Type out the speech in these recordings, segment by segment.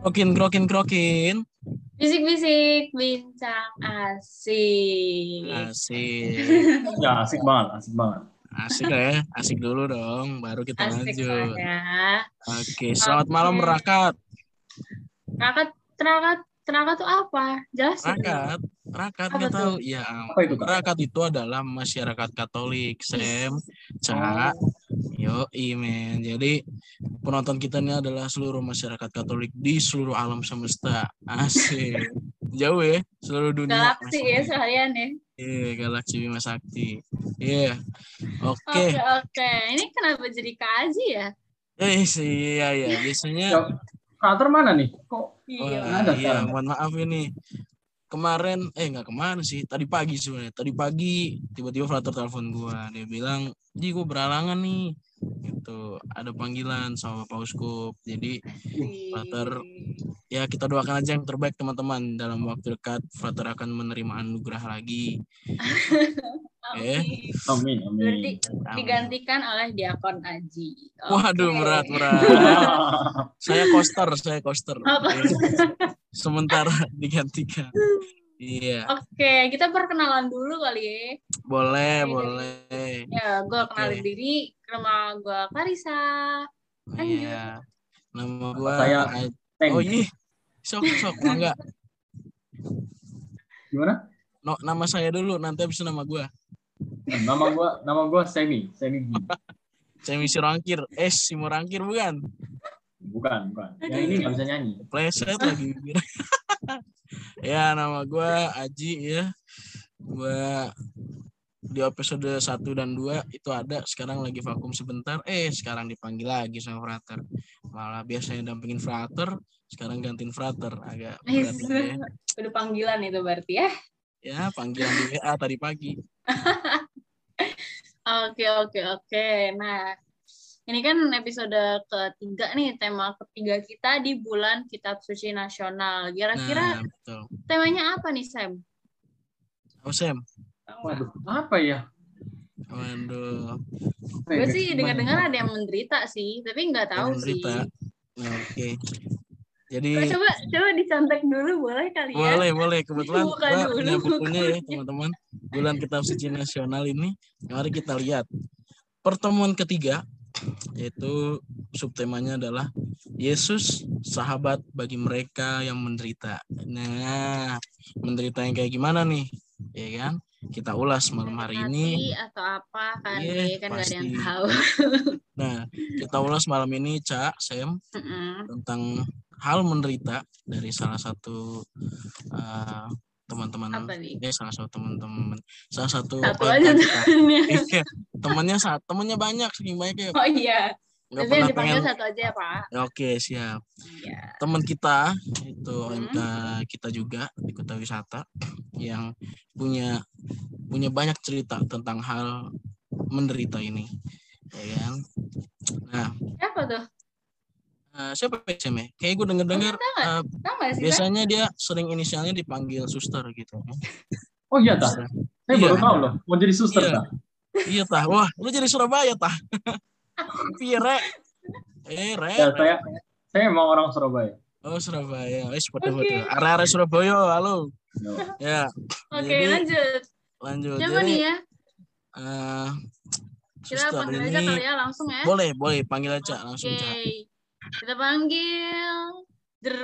Krokin, krokin, krokin. Bisik-bisik, bincang asik. Asik. Ya asik banget, asik banget. Asik ya. Asik dulu dong. Baru kita Asik lanjut. ya. Oke, selamat Oke. malam Rakat. Rakat, terakat, terakat tuh apa? Jelasin. Rakat, Rakat Apa nggak tahu. Ya, Apa itu? Rakat itu adalah masyarakat Katolik, Sam, Ca, yo, men. Jadi penonton kita ini adalah seluruh masyarakat Katolik di seluruh alam semesta. Asik. Jauh ya, seluruh dunia. Galaksi ya sekalian ya. Iya, galaksi Bima Sakti. Iya. Oke, Oke. oke. Ini kenapa jadi kaji ya? Eh, sih, iya, iya. Biasanya Ya, Kater mana nih? Kok Iya. Ada iya, sekarang. mohon maaf ini. Kemarin, eh nggak kemarin sih, tadi pagi sebenarnya. Tadi pagi tiba-tiba Frater telepon gua. Dia bilang, "Ji, gua beralangan nih." Gitu. Ada panggilan sama Pak Uskup. Jadi Frater, ya kita doakan aja yang terbaik teman-teman. Dalam waktu dekat Frater akan menerima anugerah lagi. Eh, Amin. Berarti Amin. digantikan oleh Diakon Aji. Waduh, Oke. berat, berat. saya koster, saya koster. Sementara digantikan. Iya, Oke, kita perkenalan dulu kali ya. boleh, Oke. boleh. Ya, gue kenalin diri. Nama gue Karisa. Lanjut. Iya. Nama gua saya Teng. Oh iya. Sok sok enggak. Gimana? No, nama saya dulu nanti habis nama gua. Nama gua nama gua Semi, Semi Gi. Saya misi rangkir. Eh, si rangkir bukan. Bukan, bukan. Yang ini nggak bisa nyanyi. Pleset lagi. ya, nama gua Aji ya. Gua di episode 1 dan 2 itu ada sekarang lagi vakum sebentar eh sekarang dipanggil lagi sama Frater malah biasanya dampingin Frater sekarang gantiin Frater agak berat ya. Udah panggilan itu berarti ya. ya panggilan di WA tadi pagi Oke, oke, oke. Nah, ini kan episode ketiga nih, tema ketiga kita di bulan Kitab Suci Nasional. Kira-kira nah betul temanya apa nih, Sam? oh Sam Waduh, apa ya? waduh Apa ya, Gue guys? sih dengar-dengar ada yang menderita sih, tapi nggak tahu Yang sih. menderita. Nah, Oke. Jadi Coba, coba, coba dicontek dulu boleh kali ya? boleh boleh kebetulan Buka gua dulu, punya bukunya ya teman-teman. Bulan Kitab Suci Nasional ini mari kita lihat. Pertemuan ketiga yaitu subtemanya adalah Yesus sahabat bagi mereka yang menderita. Nah, menderita yang kayak gimana nih? Ya kan? Kita ulas malam hari ini. Atau apa kan? Iya, Iya, kan nggak ada yang tahu. Nah, kita ulas malam ini, Cak, Sam, Mm-mm. tentang hal menderita dari salah satu uh, teman-teman nih? eh salah satu teman-teman salah satu Satu aja kita. temennya. Iya, temannya saat temannya banyak saking banyaknya Oh iya, nggak tapi yang pernah dipanggil pengen satu aja ya, Pak. Ya, oke siap Iya. teman kita itu Hmm. Kita juga di kota wisata yang punya punya banyak cerita tentang hal menderita ini ya kan nah Siapa tuh? Eh, siapa Sam ya? kayak gue denger dengar sih, Sam? biasanya dia sering inisialnya dipanggil suster gitu Oh iya, tah. Saya Iya. baru tahu loh. Mau jadi suster, Iya. tah. Iya tah. Wah, lu jadi Surabaya tah. Piye rek? Eh, rek. Ya, saya saya emang orang Surabaya. Oh, Surabaya. Wis foto Oke. foto. Area-area Surabaya, halo. Ya. Ya, Oke, Jadi, lanjut. lanjut. Siapa Jadi, nih ya? eh, Kita suster panggil aja ini kali ya langsung ya. boleh, boleh panggil aja langsung Oke. Kita panggil. Der.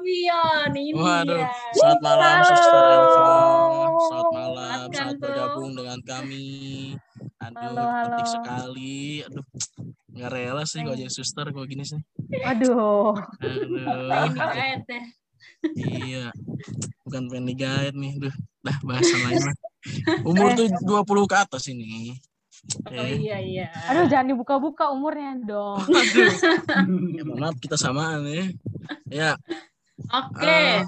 Pion? Ini Waduh, selamat malam Halo. Suster Elva. Selamat malam, selamat bergabung dengan kami. Aduh, Halo, cantik sekali. Aduh, nggak rela sih kalau jadi suster kalau gini sih. Aduh. Aduh. Iya. Bukan pengen digait nih. Duh, dah bahasan lain. Umur tuh 20 ke atas ini. Oh Eh, iya iya. Aduh, jangan dibuka-buka umurnya dong. aduh. Ya, mohon maaf kita samaan ya. Ya, Oke. eh,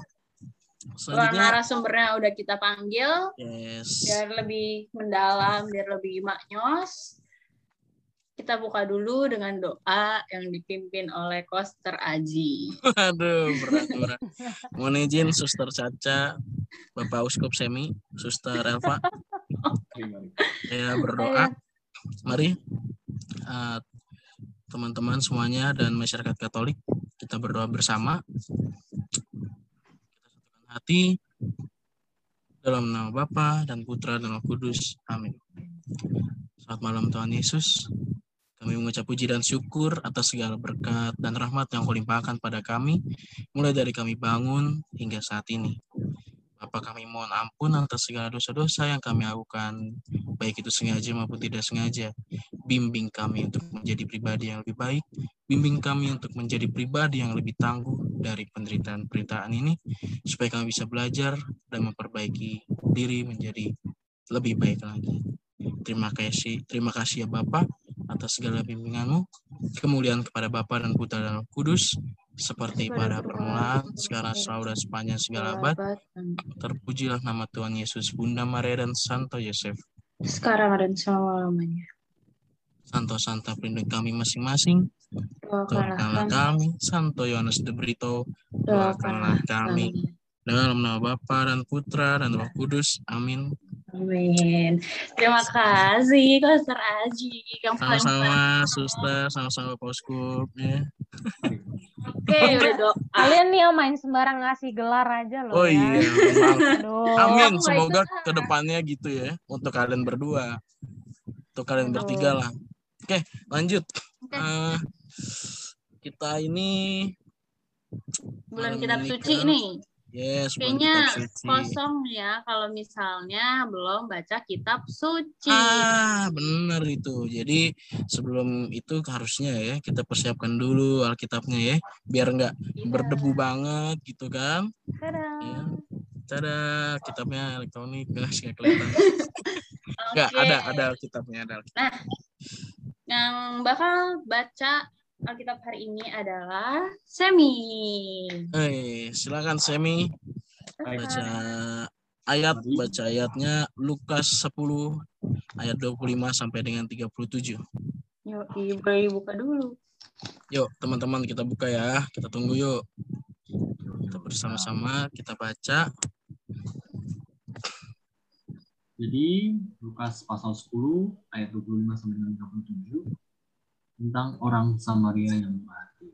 Dua selanjutnya narasumbernya udah kita panggil yes. biar lebih mendalam, biar lebih maknyos. Kita buka dulu dengan doa yang dipimpin oleh Koster Aji. Aduh, berat berat. Mohon izin Suster Caca, Bapak Uskup Semi, Suster Elva, Terima. ya berdoa. Mari. eh, teman-teman semuanya dan masyarakat Katolik, kita berdoa bersama. Kita satukan hati dalam nama Bapa dan Putra dan Roh Kudus. Amin. Selamat malam Tuhan Yesus. Kami mengucap puji dan syukur atas segala berkat dan rahmat yang kau limpahkan pada kami, mulai dari kami bangun hingga saat ini. Bapa kami mohon ampun atas segala dosa-dosa yang kami lakukan, baik itu sengaja maupun tidak sengaja. Bimbing kami untuk menjadi pribadi yang lebih baik, bimbing kami untuk menjadi pribadi yang lebih tangguh dari penderitaan-penderitaan ini, supaya kami bisa belajar dan memperbaiki diri menjadi lebih baik lagi. Terima kasih, terima kasih ya Bapak atas segala bimbinganmu, kemuliaan kepada Bapa dan Putra dan Kudus, seperti pada permulaan, sekarang selalu dan sepanjang segala abad. Terpujilah nama Tuhan Yesus, Bunda Maria dan Santo Yosef. Sekarang dan selama-lamanya. Santo Santa pelindung kami masing-masing. Doakanlah kami, Santo Yohanes de Brito, doakanlah kami. Dalam nama Bapa dan Putra dan Roh Kudus. Amin. Amin. Terima kasih, Koster Aji. Sama-sama, suster, sama-sama Pak Uskup. Ya. Oke, udah doa. Kalian nih yang main sembarang ngasih gelar aja loh Oh ya. iya. Amin. Semoga God. ke depannya gitu ya. Untuk kalian berdua. Untuk kalian Aduh. bertiga lah. Oke, lanjut. Oke. Eh, kita ini Bulan kitab suci kan- nih. Yes, Kayaknya kosong ya kalau misalnya belum baca kitab suci. Ah, benar itu. Jadi sebelum itu harusnya ya kita persiapkan dulu Alkitabnya ya, biar nggak Iya. berdebu banget gitu kan. Tada. Ya. Tada, kitabnya elektronik guys nggak kelihatan. Nggak, Oke. ada ada Alkitabnya ada. Alkitab. Yang bakal baca Alkitab hari ini adalah Semi. Eh, silakan Semi baca ayat baca ayatnya Lukas 10 ayat 25 sampai dengan 37. Yuk, boleh dibuka dulu. Yuk, teman-teman kita buka ya. Kita tunggu yuk. Kita bersama-sama kita baca. Jadi Lukas pasal 10 ayat 25 sampai dengan 37 tentang orang Samaria yang mati.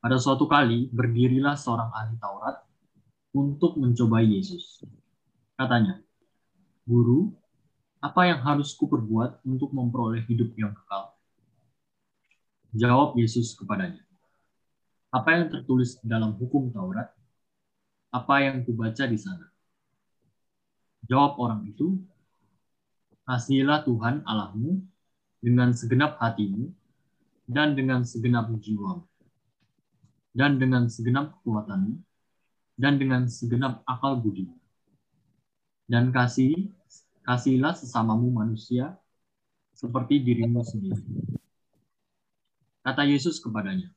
Pada suatu kali berdirilah seorang ahli Taurat untuk mencobai Yesus. Katanya, Guru, apa yang harus kuperbuat untuk memperoleh hidup yang kekal? Jawab Yesus kepadanya, apa yang tertulis dalam hukum Taurat? Apa yang kubaca di sana? Jawab orang itu, Kasihilah Tuhan Allahmu dengan segenap hatimu dan dengan segenap jiwamu dan dengan segenap kekuatanmu dan dengan segenap akal budimu. Dan kasih kasihilah sesamamu manusia seperti dirimu sendiri. Kata Yesus kepadanya,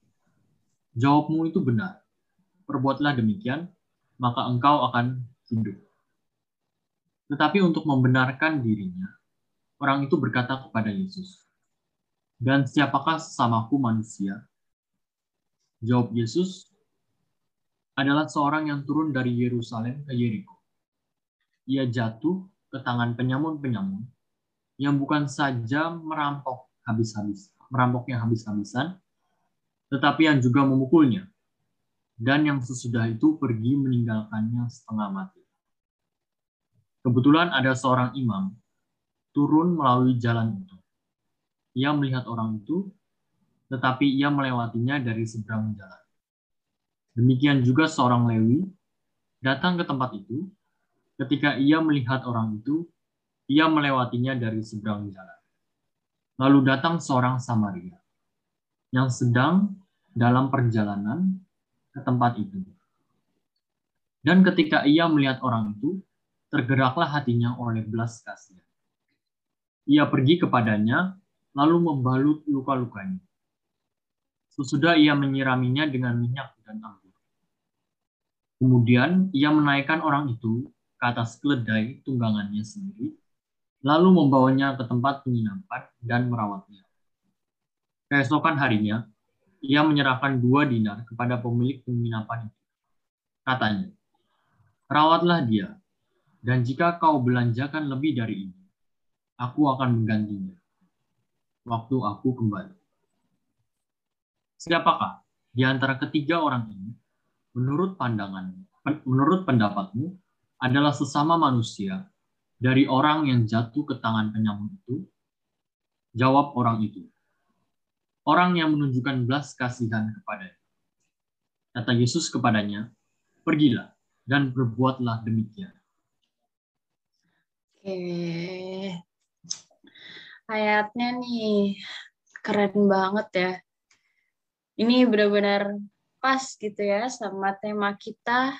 Jawabmu itu benar. Perbuatlah demikian, maka engkau akan hidup. Tetapi untuk membenarkan dirinya, orang itu berkata kepada Yesus, "Dan siapakah sesamaku manusia?" Jawab Yesus, "Adalah seorang yang turun dari Yerusalem ke Yeriko. Ia jatuh ke tangan penyamun-penyamun yang bukan saja merampok habis-habis, merampoknya habis-habisan, tetapi yang juga memukulnya, dan yang sesudah itu pergi meninggalkannya setengah mati. Kebetulan ada seorang imam turun melalui jalan itu. Ia melihat orang itu, tetapi ia melewatinya dari seberang jalan. Demikian juga seorang Lewi datang ke tempat itu. Ketika ia melihat orang itu, ia melewatinya dari seberang jalan. Lalu datang seorang Samaria yang sedang dalam perjalanan ke tempat itu. Dan ketika ia melihat orang itu, tergeraklah hatinya oleh belas kasihan. Ia pergi kepadanya, lalu membalut luka-lukanya. Sesudah ia menyiraminya dengan minyak dan anggur. Kemudian ia menaikkan orang itu ke atas keledai tunggangannya sendiri, lalu membawanya ke tempat penginapan dan merawatnya. Keesokan harinya, ia menyerahkan dua dinar kepada pemilik penginapan itu. Katanya, rawatlah dia, dan jika kau belanjakan lebih dari ini, aku akan menggantinya. waktu aku kembali. Siapakah di antara ketiga orang ini, menurut pandangan, menurut pendapatmu, adalah sesama manusia dari orang yang jatuh ke tangan penyamun itu? Jawab orang itu. Orang yang menunjukkan belas kasihan kepadanya. Kata Yesus kepadanya, pergilah dan berbuatlah demikian. Oke. Ayatnya nih keren banget ya. Ini benar-benar pas gitu ya sama tema kita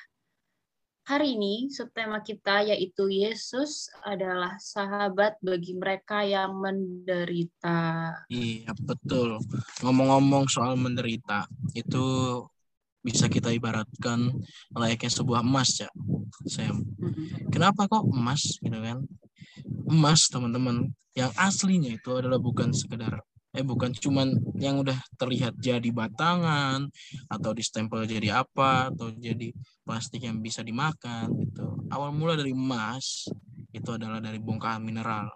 hari ini. Subtema kita yaitu Yesus adalah sahabat bagi mereka yang menderita. Iya, betul. Ngomong-ngomong soal menderita, itu bisa kita ibaratkan layaknya sebuah emas ya Sam. Kenapa kok emas gitu kan? Emas teman-teman yang aslinya itu adalah bukan sekedar eh bukan cuman yang udah terlihat jadi batangan atau distempel jadi apa atau jadi plastik yang bisa dimakan gitu. Awal mula dari emas itu adalah dari bongkahan mineral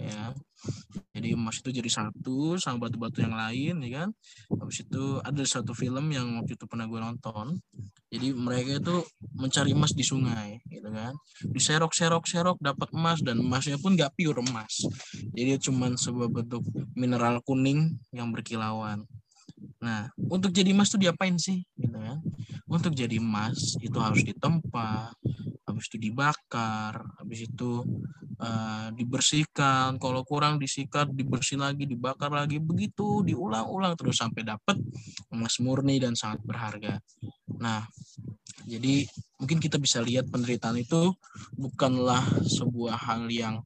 ya. Jadi emas itu jadi satu sama batu-batu yang lain ya kan? Habis itu ada satu film yang waktu itu pernah gue nonton. Jadi mereka itu mencari emas di sungai gitu kan? Diserok serok serok dapat emas dan emasnya pun gak pure emas. Jadi cuma sebuah bentuk mineral kuning yang berkilauan. Nah, untuk jadi emas itu diapain sih? Gitu kan? Untuk jadi emas itu harus ditempa, habis itu dibakar, habis itu uh, dibersihkan, kalau kurang disikat, dibersih lagi, dibakar lagi, begitu diulang-ulang terus sampai dapat emas murni dan sangat berharga. Nah, jadi mungkin kita bisa lihat penderitaan itu bukanlah sebuah hal yang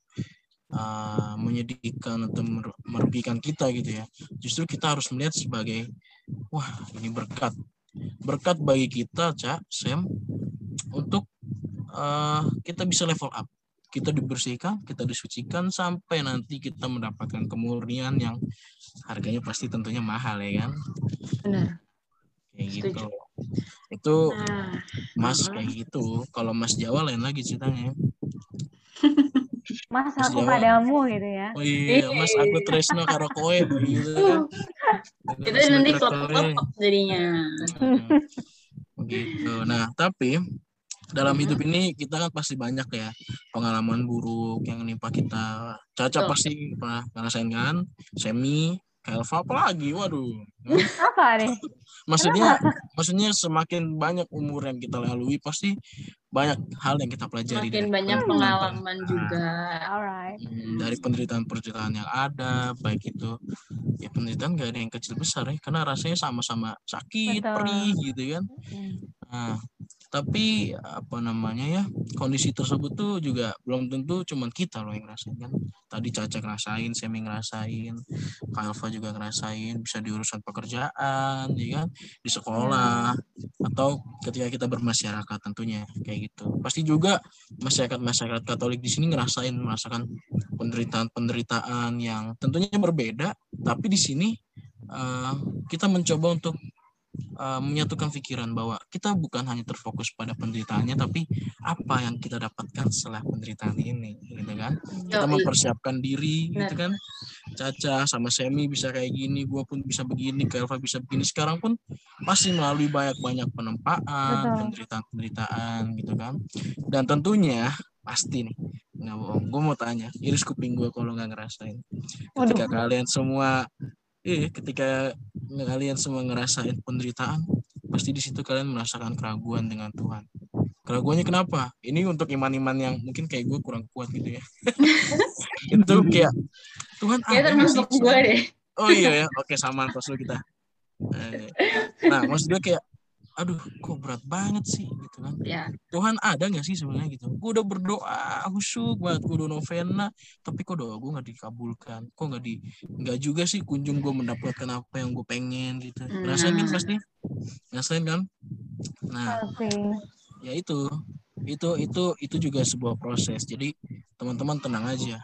uh, menyedihkan atau merugikan kita gitu ya. Justru kita harus melihat sebagai wah ini berkat berkat bagi kita, Cak, Sam, untuk uh, kita bisa level up. Kita dibersihkan, kita disucikan sampai nanti kita mendapatkan kemurnian yang harganya pasti tentunya mahal ya kan. Benar. Kayak gitu. Itu Nah, Mas kayak gitu. Kalau Mas Jawa lain lagi ceritanya. Mas Mas aku Jawa. padamu gitu ya. Oh iya, Mas aku tresno karo kowe gitu kan. itu nanti klop-klop jadinya. Hmm, gitu. Nah, tapi dalam hidup ini kita kan pasti banyak ya pengalaman buruk yang menimpa kita. Caca Betul. pasti pernah ngerasain kan? Semi, Elva apalagi, waduh. Apa nih? Maksudnya, maksudnya semakin banyak umur yang kita lalui pasti banyak hal yang kita pelajari. Makin dari banyak pengalaman Nah, juga. Alright. Hmm, dari penderitaan-penderitaan yang ada, baik itu ya penderitaan gak ada yang kecil besar ya, karena rasanya sama-sama sakit, Betul. perih gitu kan. Hmm. Nah, tapi apa namanya ya kondisi tersebut tuh juga belum tentu cuman kita loh yang ngerasain kan. Tadi Caca ngerasain, Semi ngerasain, Kalva juga ngerasain, bisa di urusan pekerjaan, ya kan, di sekolah, atau ketika kita bermasyarakat tentunya kayak gitu. Pasti juga masyarakat masyarakat Katolik di sini ngerasain merasakan penderitaan-penderitaan yang tentunya berbeda, tapi di sini eh, kita mencoba untuk eh, menyatukan pikiran bahwa kita bukan hanya terfokus pada penderitaannya, tapi apa yang kita dapatkan setelah penderitaan ini, gitu kan? Kita mempersiapkan diri, gitu kan? Caca sama Semi bisa kayak gini, gua pun bisa begini, Kelva bisa begini. Sekarang pun pasti melalui banyak-banyak penempaan, penderitaan-penderitaan, gitu kan? Dan tentunya pasti nih, nggak bohong. Gue mau tanya, iris kuping gue kalau nggak ngerasain. Ketika Waduh. kalian semua, eh, ketika kalian semua ngerasain penderitaan, pasti di situ kalian merasakan keraguan dengan Tuhan. Keraguannya kenapa? Ini untuk iman-iman yang mungkin kayak gue kurang kuat gitu ya. itu kayak Tuhan Ya termasuk gue deh. Oh iya ya, oke sama lu kita. Nah, maksud gue kayak, aduh, kok berat banget sih gitu kan. Ya, Tuhan ada nggak sih sebenarnya gitu? Gue udah berdoa, khusyuk banget, gue udah novena, tapi kok doa gue nggak dikabulkan? Kok nggak di, nggak juga sih kunjung gue mendapatkan apa yang gue pengen gitu? Ngerasain kan Nah. pasti? Ngerasain kan? Nah, Oke. ya itu, itu, itu, itu juga sebuah proses. Jadi teman-teman tenang aja.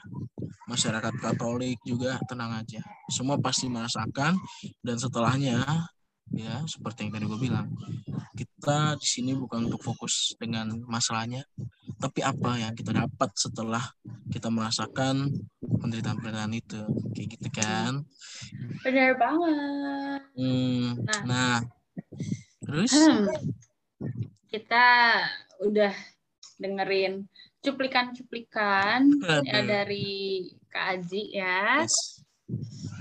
Masyarakat Katolik juga tenang aja. Semua pasti merasakan dan setelahnya ya seperti yang tadi gue bilang kita di sini bukan untuk fokus dengan masalahnya tapi apa yang kita dapat setelah kita merasakan penderitaan-penderitaan itu kayak gitu kan Benar banget. hmm, Nah. nah terus Hmm. Kita udah dengerin cuplikan-cuplikan ya dari Kak Aji ya. yes.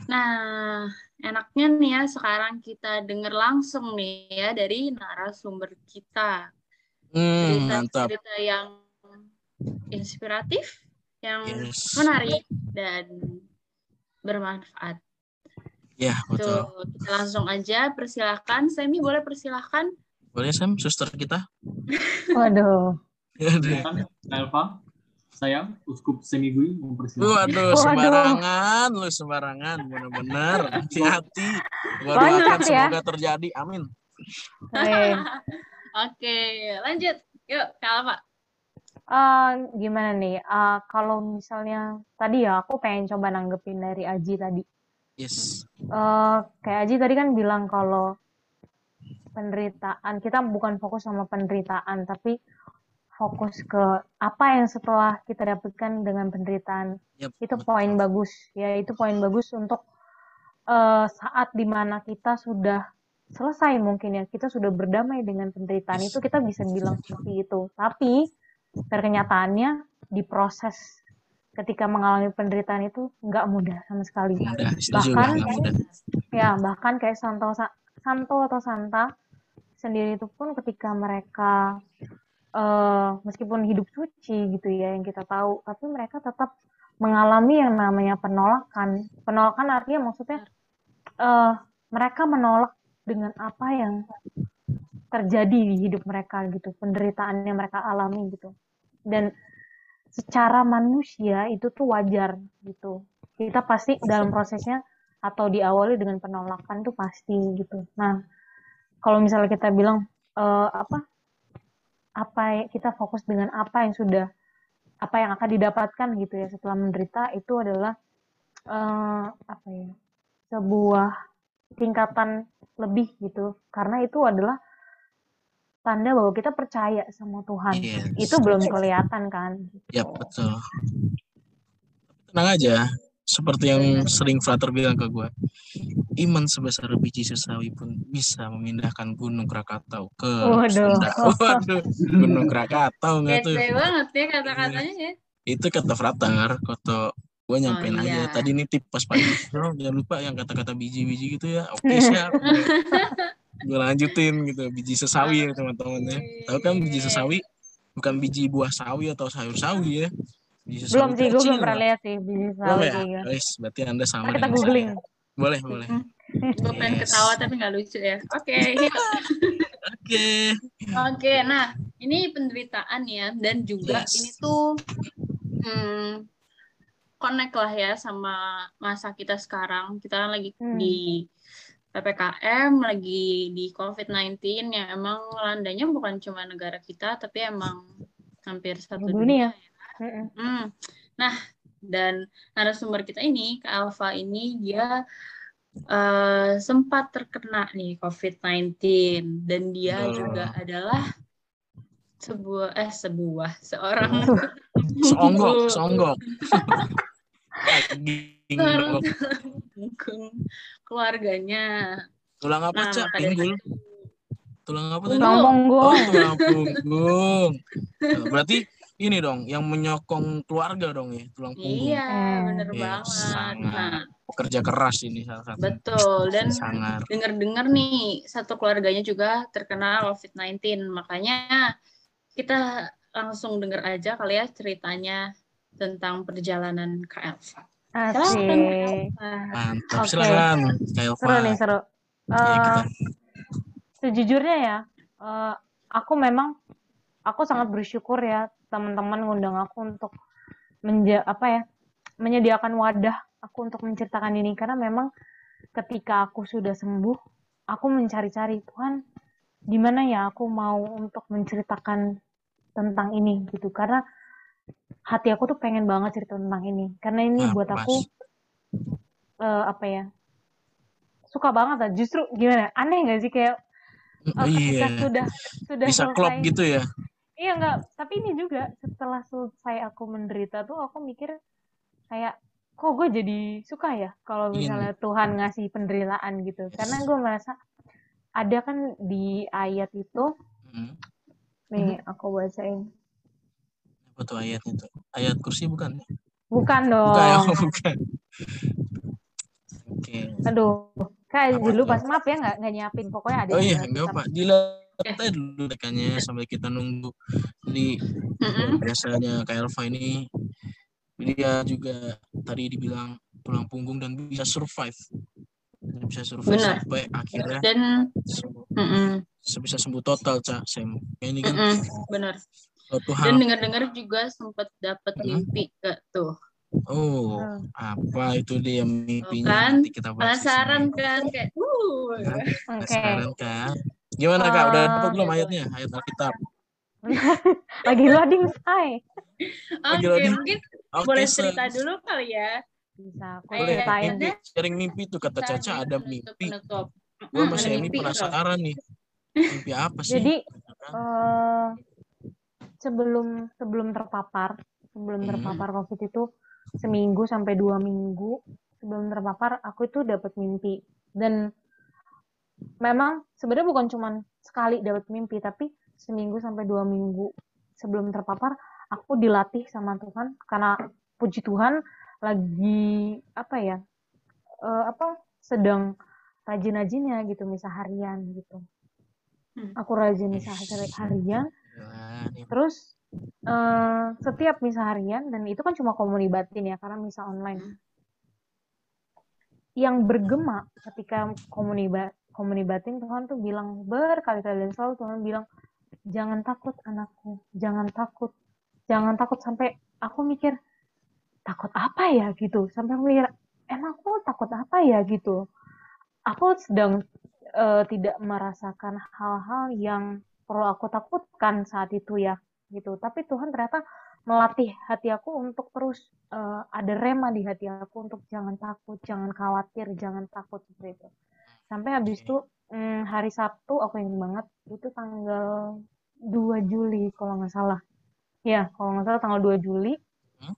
Nah, enaknya nih ya sekarang kita denger langsung nih ya dari narasumber kita. hmm, mantap Cerita-cerita yang inspiratif, yang yes menarik dan bermanfaat. ya betul Tuh, kita langsung aja persilahkan. Semi boleh persilahkan? boleh Sam suster kita Waduh. Aduh. Silakan, Elva, saya Uskup Semigui mempersilahkan. Waduh, sembarangan lu sembarangan, bener-bener hati-hati. Doakan ya. semoga terjadi, amin. Oke, lanjut. Yuk, Kak Alfa. Eh, gimana nih? Eh, kalau misalnya tadi ya aku pengen coba nanggepin dari Aji tadi. Yes, Eh, kayak Aji tadi kan bilang kalau penderitaan kita bukan fokus sama penderitaan, tapi fokus ke apa yang setelah kita dapatkan dengan penderitaan. Yap, Itu poin bagus, ya itu poin bagus untuk eh, saat di mana kita sudah selesai mungkin ya, kita sudah berdamai dengan penderitaan itu kita bisa bilang seperti itu. Tapi pada kenyataannya di proses ketika mengalami penderitaan itu nggak mudah sama sekali. mudah, Bahkan- mudah. Ya, bahkan kayak Santo Santo atau Santa sendiri itu pun ketika mereka eh, meskipun hidup suci gitu ya yang kita tahu, tapi mereka tetap mengalami yang namanya penolakan. Penolakan artinya maksudnya eh, mereka menolak dengan apa yang terjadi di hidup mereka gitu, penderitaan yang mereka alami gitu. Dan secara manusia itu tuh wajar gitu. Kita pasti dalam prosesnya atau diawali dengan penolakan tuh pasti gitu. Nah, kalau misalnya kita bilang eh, apa apa ya- kita fokus dengan apa yang sudah apa yang akan didapatkan gitu ya setelah menderita itu adalah eh, apa ya sebuah tingkatan lebih gitu karena itu adalah tanda bahwa kita percaya sama Tuhan Yes. itu belum kelihatan kan Yap, betul. Tenang aja, seperti yang sering Frater bilang ke gue, iman sebesar biji sesawi pun bisa memindahkan gunung Krakatau ke Waduh. Sunda. Waduh, gunung Krakatau nggak tuh? Banget ya kata-katanya ya. Itu kata Frater, kata gue nyampein Oh, iya. aja. Tadi ini tip pas pagi, "Bro, jangan lupa yang kata-kata biji-biji gitu ya. Oke siap. gue lanjutin gitu, biji sesawi ya teman-teman ya. Tahu kan biji sesawi bukan biji buah sawi atau sayur sawi ya. Sesawi belum sih gue belum pernah lihat sih biji Belum sawi ya? gitu. Wes, berarti anda sama kita dengan googling saya. Boleh, boleh. Gue pengen Yes. ketawa tapi nggak lucu ya. Oke. Oke. Oke, nah ini penderitaan ya dan juga Yes. ini tuh hmm, connect lah ya sama masa kita sekarang. Kita kan lagi Hmm. di PPKM, lagi di COVID-19 yang emang landanya bukan cuma negara kita tapi emang hampir satu Dunia. dunia. Hmm. Nah, dan narasumber kita ini, Kak Alfa ini dia eh, sempat terkena nih COVID-19 dan dia Betul. juga adalah sebuah eh sebuah seorang Seonggok, seonggok. Daging seorang keluarganya. Tulang apa, Nah, Cak? Pinggul. Tulang apa tadi? Tulang Oh, punggung. tulang punggung. Berarti ini dong, yang menyokong keluarga dong ya, tulang punggung. Iya, Eh, bener iya, banget. sangat. Nah, Pekerja keras ini salah satu. betul. Dan Sangat. dengar-dengar nih satu keluarganya juga terkena COVID-19. Makanya kita langsung dengar aja kali ya ceritanya tentang perjalanan Kak Elva. Silakan, Kak. Elva. Mantap, Oke. silakan. Kayak Seru nih, seru. Ya, Eh, kita. sejujurnya ya, eh, aku memang aku sangat bersyukur ya teman-teman ngundang aku untuk menja apa ya menyediakan wadah aku untuk menceritakan ini karena memang ketika aku sudah sembuh, aku mencari-cari Tuhan di mana ya aku mau untuk menceritakan tentang ini gitu karena hati aku tuh pengen banget cerita tentang ini karena ini Nah, buat pas. aku eh, apa ya suka banget lah justru gimana aneh nggak sih kayak Oh, ketika iya. sudah sudah Bisa klop selesai gitu ya. Iya nggak tapi ini juga setelah selesai aku menderita tuh aku mikir kayak kok gue jadi suka ya kalau Ingin. misalnya Tuhan ngasih penderitaan gitu karena gue merasa ada kan di ayat itu Hmm. nih aku bacain Apa tuh ayatnya tuh? Ayat kursi bukan? bukan dong Bukan ya, bukan. Oke. aduh kayak dulu pas maaf ya nggak nggak nyiapin pokoknya ada Oh iya, enggak apa. Dilihat aja dulu rekannya sambil kita nunggu di Mm-mm. biasanya Kak Elva ini dia juga tadi dibilang tulang punggung dan bisa survive. Dan bisa survive Benar. sampai akhirnya Dan sembuh, mm-mm, bisa sembuh total, Cak. Sam. Ini kan mm-mm, benar. suatu Dan dengar-dengar juga sempat dapat mimpi gak tuh? Oh, Hmm. apa itu dia mimpinya kan? nanti kita bahas. Penasaran kan kayak uh. Ya, oke Penasaran kan? Gimana Kak? Udah dapat belum ya ayatnya? Ayat Alkitab. lagi loading say Lagi Oke, loading. mungkin Oke, boleh cerita dulu kali ya. bisa aku Boleh. Mimpi, sharing mimpi itu kata Caca ada mimpi. penutup. Mm, masih ada ini mimpi, penasaran nih. Mimpi apa sih? jadi eh sebelum sebelum terpapar sebelum Hmm. terpapar covid itu seminggu sampai dua minggu sebelum terpapar aku itu dapat mimpi dan memang sebenarnya bukan cuman sekali dapat mimpi tapi seminggu sampai dua minggu sebelum terpapar aku dilatih sama Tuhan. Karena puji Tuhan lagi apa ya eh, apa sedang rajin-rajinnya gitu misah harian gitu. Hmm. aku rajin hari- harian. Ini Terus eh, setiap misa harian dan itu kan cuma komuni batin ya karena misa online. Yang bergema ketika komuni ba- komuni batin Tuhan tuh bilang berkali-kali. Dan selalu Tuhan bilang jangan takut anakku, jangan takut, jangan takut sampai aku mikir takut apa ya gitu. Sampai aku mikir emang aku takut apa ya gitu. Aku sedang eh, tidak merasakan hal-hal yang perlu aku takutkan saat itu ya gitu. Tapi Tuhan ternyata melatih hati aku untuk terus eh, ada rema di hati aku untuk jangan takut jangan khawatir jangan takut seperti itu sampai habis itu mm, hari Sabtu aku ingat banget itu tanggal 2 Juli kalau nggak salah. Ya kalau nggak salah tanggal 2 Juli. Hmm,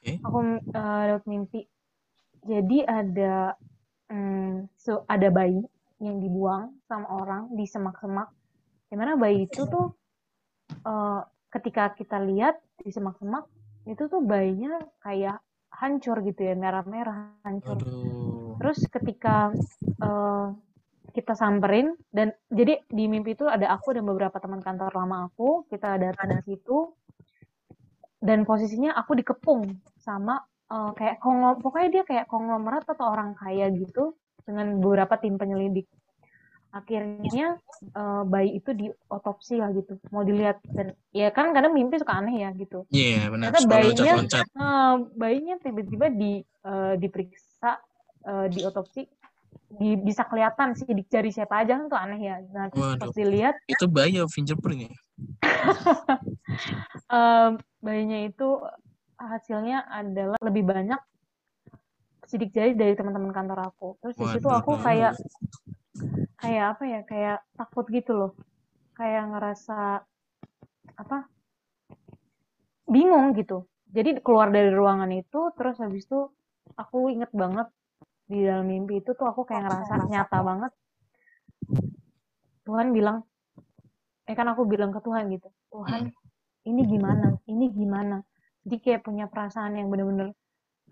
oke. aku eh, dapat mimpi. Jadi ada mm, so, ada bayi yang dibuang sama orang di semak-semak di mana bayi itu tuh eh, ketika kita lihat di semak-semak itu tuh bayinya kayak hancur gitu ya merah-merah hancur. Aduh. Terus ketika eh, kita samperin dan jadi di mimpi itu ada aku dan beberapa teman kantor lama aku kita datang ke situ. Dan posisinya aku dikepung sama eh, kayak konglom pokoknya dia kayak konglomerat atau orang kaya gitu dengan beberapa tim penyelidik. Akhirnya eh, bayi itu diotopsi lah gitu mau dilihat. Dan ya kan kadang mimpi suka aneh ya gitu. Iya, benar. Ternyata Suka bayinya-. Nah, bayinya tiba-tiba di eh, diperiksa eh, diotopsi di, bisa kelihatan sidik jari siapa aja kan tuh aneh ya. Nah pas dilihat Itu bayi fingerprint ya? eh, bayinya itu hasilnya adalah lebih banyak sidik jari dari teman-teman kantor aku. Terus di situ aku kayak kayak apa ya kayak takut gitu loh. Kayak ngerasa apa bingung gitu. Jadi keluar dari ruangan itu terus habis itu aku inget banget di dalam mimpi itu tuh aku kayak ngerasa nyata banget. Tuhan bilang eh kan aku bilang ke Tuhan gitu Tuhan ini gimana? Ini gimana? Jadi kayak punya perasaan yang bener-bener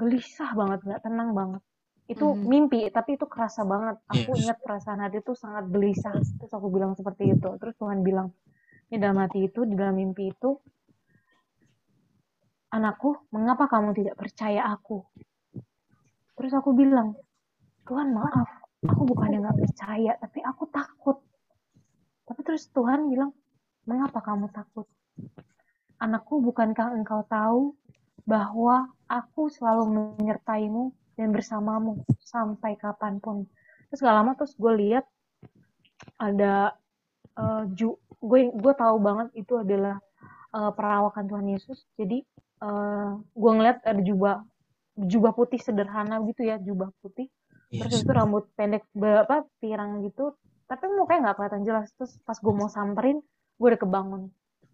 gelisah banget nggak tenang banget. Itu Mhm. mimpi tapi itu kerasa banget. Aku Yes. ingat perasaan hati itu sangat gelisah. Terus aku bilang seperti itu. Terus Tuhan bilang ini dalam hati itu di dalam mimpi itu anakku mengapa kamu tidak percaya aku? Terus aku bilang Tuhan maaf. Aku bukannya nggak percaya tapi aku takut. Tapi terus Tuhan bilang mengapa kamu takut? Anakku bukankah engkau tahu bahwa aku selalu menyertaimu dan bersamamu sampai kapan pun? Terus gak lama terus gue lihat ada eh, ju gue gue tahu banget itu adalah eh, perawakan Tuhan Yesus. Jadi eh, gue ngeliat ada jubah jubah putih sederhana gitu ya jubah putih terus Yes. itu rambut pendek berapa pirang gitu tapi mukanya nggak kelihatan jelas terus pas gue mau samperin gue udah kebangun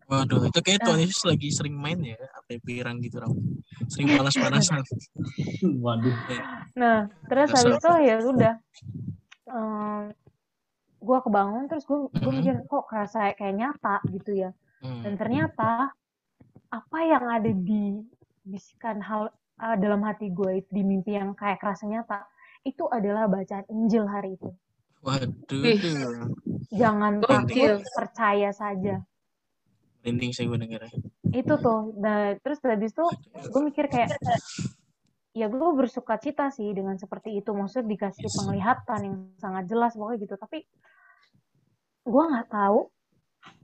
Waduh, itu kayak Ah. Tuhan Yesus lagi sering main ya, apa pirang gitu, Ram. Sering panas-panasan. Waduh. Nah, terus Dasar. habis itu ya udah. gue kebangun terus gue gue Mhm. mikir kok kerasa kayak nyata gitu ya. Hmm. Dan ternyata apa yang ada di bisikan hal uh, dalam hati gue itu di mimpi yang kayak kerasa nyata itu adalah bacaan Injil hari itu. Waduh, duh. Jangan takut, percaya saja. merinding saya gue dengernya. Itu tuh. Nah, terus habis itu gue mikir kayak ya gue bersuka cita sih dengan seperti itu. Maksudnya dikasih penglihatan yang sangat jelas pokoknya gitu. Tapi gue nggak tahu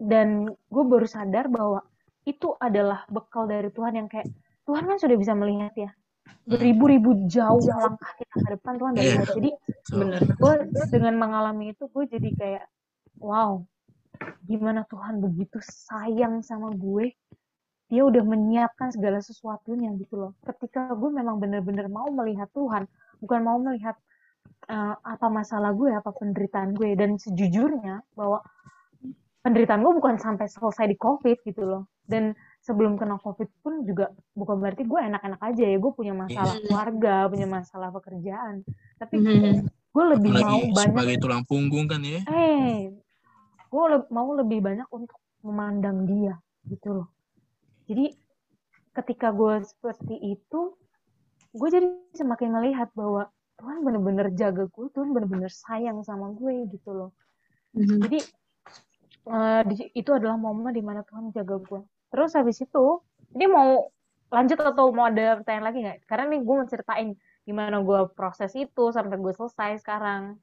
dan gue baru sadar bahwa itu adalah bekal dari Tuhan yang kayak Tuhan kan sudah bisa melihat ya beribu-ribu jauh langkah kita ke depan Tuhan Iya. lihat. Jadi Bener. gue dengan mengalami itu gue jadi kayak wow gimana Tuhan begitu sayang sama gue dia udah menyiapkan segala sesuatunya gitu loh ketika gue memang bener-bener mau melihat Tuhan bukan mau melihat eh, apa masalah gue apa penderitaan gue dan sejujurnya bahwa penderitaan gue bukan sampai selesai di COVID gitu loh dan sebelum kena COVID pun juga bukan berarti gue enak-enak aja ya gue punya masalah Iya. keluarga punya masalah pekerjaan tapi Mhm. gue lebih mau Apalagi banyak sebagai tulang punggung kan ya. eh gue le- mau lebih banyak untuk memandang dia gitu loh jadi ketika gue seperti itu gue jadi semakin melihat bahwa Tuhan bener-bener jaga gue Tuhan bener-bener sayang sama gue gitu loh Mhm. jadi eh, di- itu adalah momen di mana Tuhan jaga gue terus habis itu ini mau lanjut atau mau ada pertanyaan lagi nggak karena nih gue mau ceritain gimana gue proses itu sampai gue selesai sekarang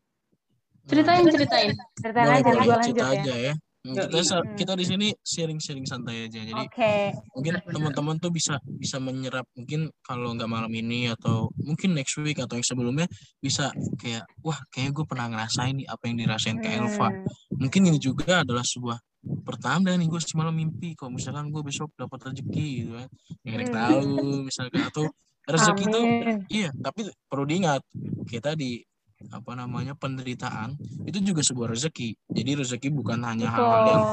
Ceritain, ceritain. ceritain Boleh, aja boleh. gue lanjut Cerita ya aja ya. Hmm. Kita Hmm. kita di sini sharing-sharing santai aja. Jadi oke mungkin teman-teman tuh bisa bisa menyerap mungkin kalau nggak malam ini atau mungkin next week atau yang sebelumnya bisa kayak wah kayak gue pernah ngerasain nih apa yang dirasain ke Elva Hmm. mungkin ini juga adalah sebuah pertanda nih gue semalam mimpi kalau misalkan gue besok dapat rezeki gitu kan yang Hmm. tahu misalkan atau rezeki itu iya tapi perlu diingat kita di apa namanya penderitaan itu juga sebuah rezeki jadi rezeki bukan hanya hal-hal yang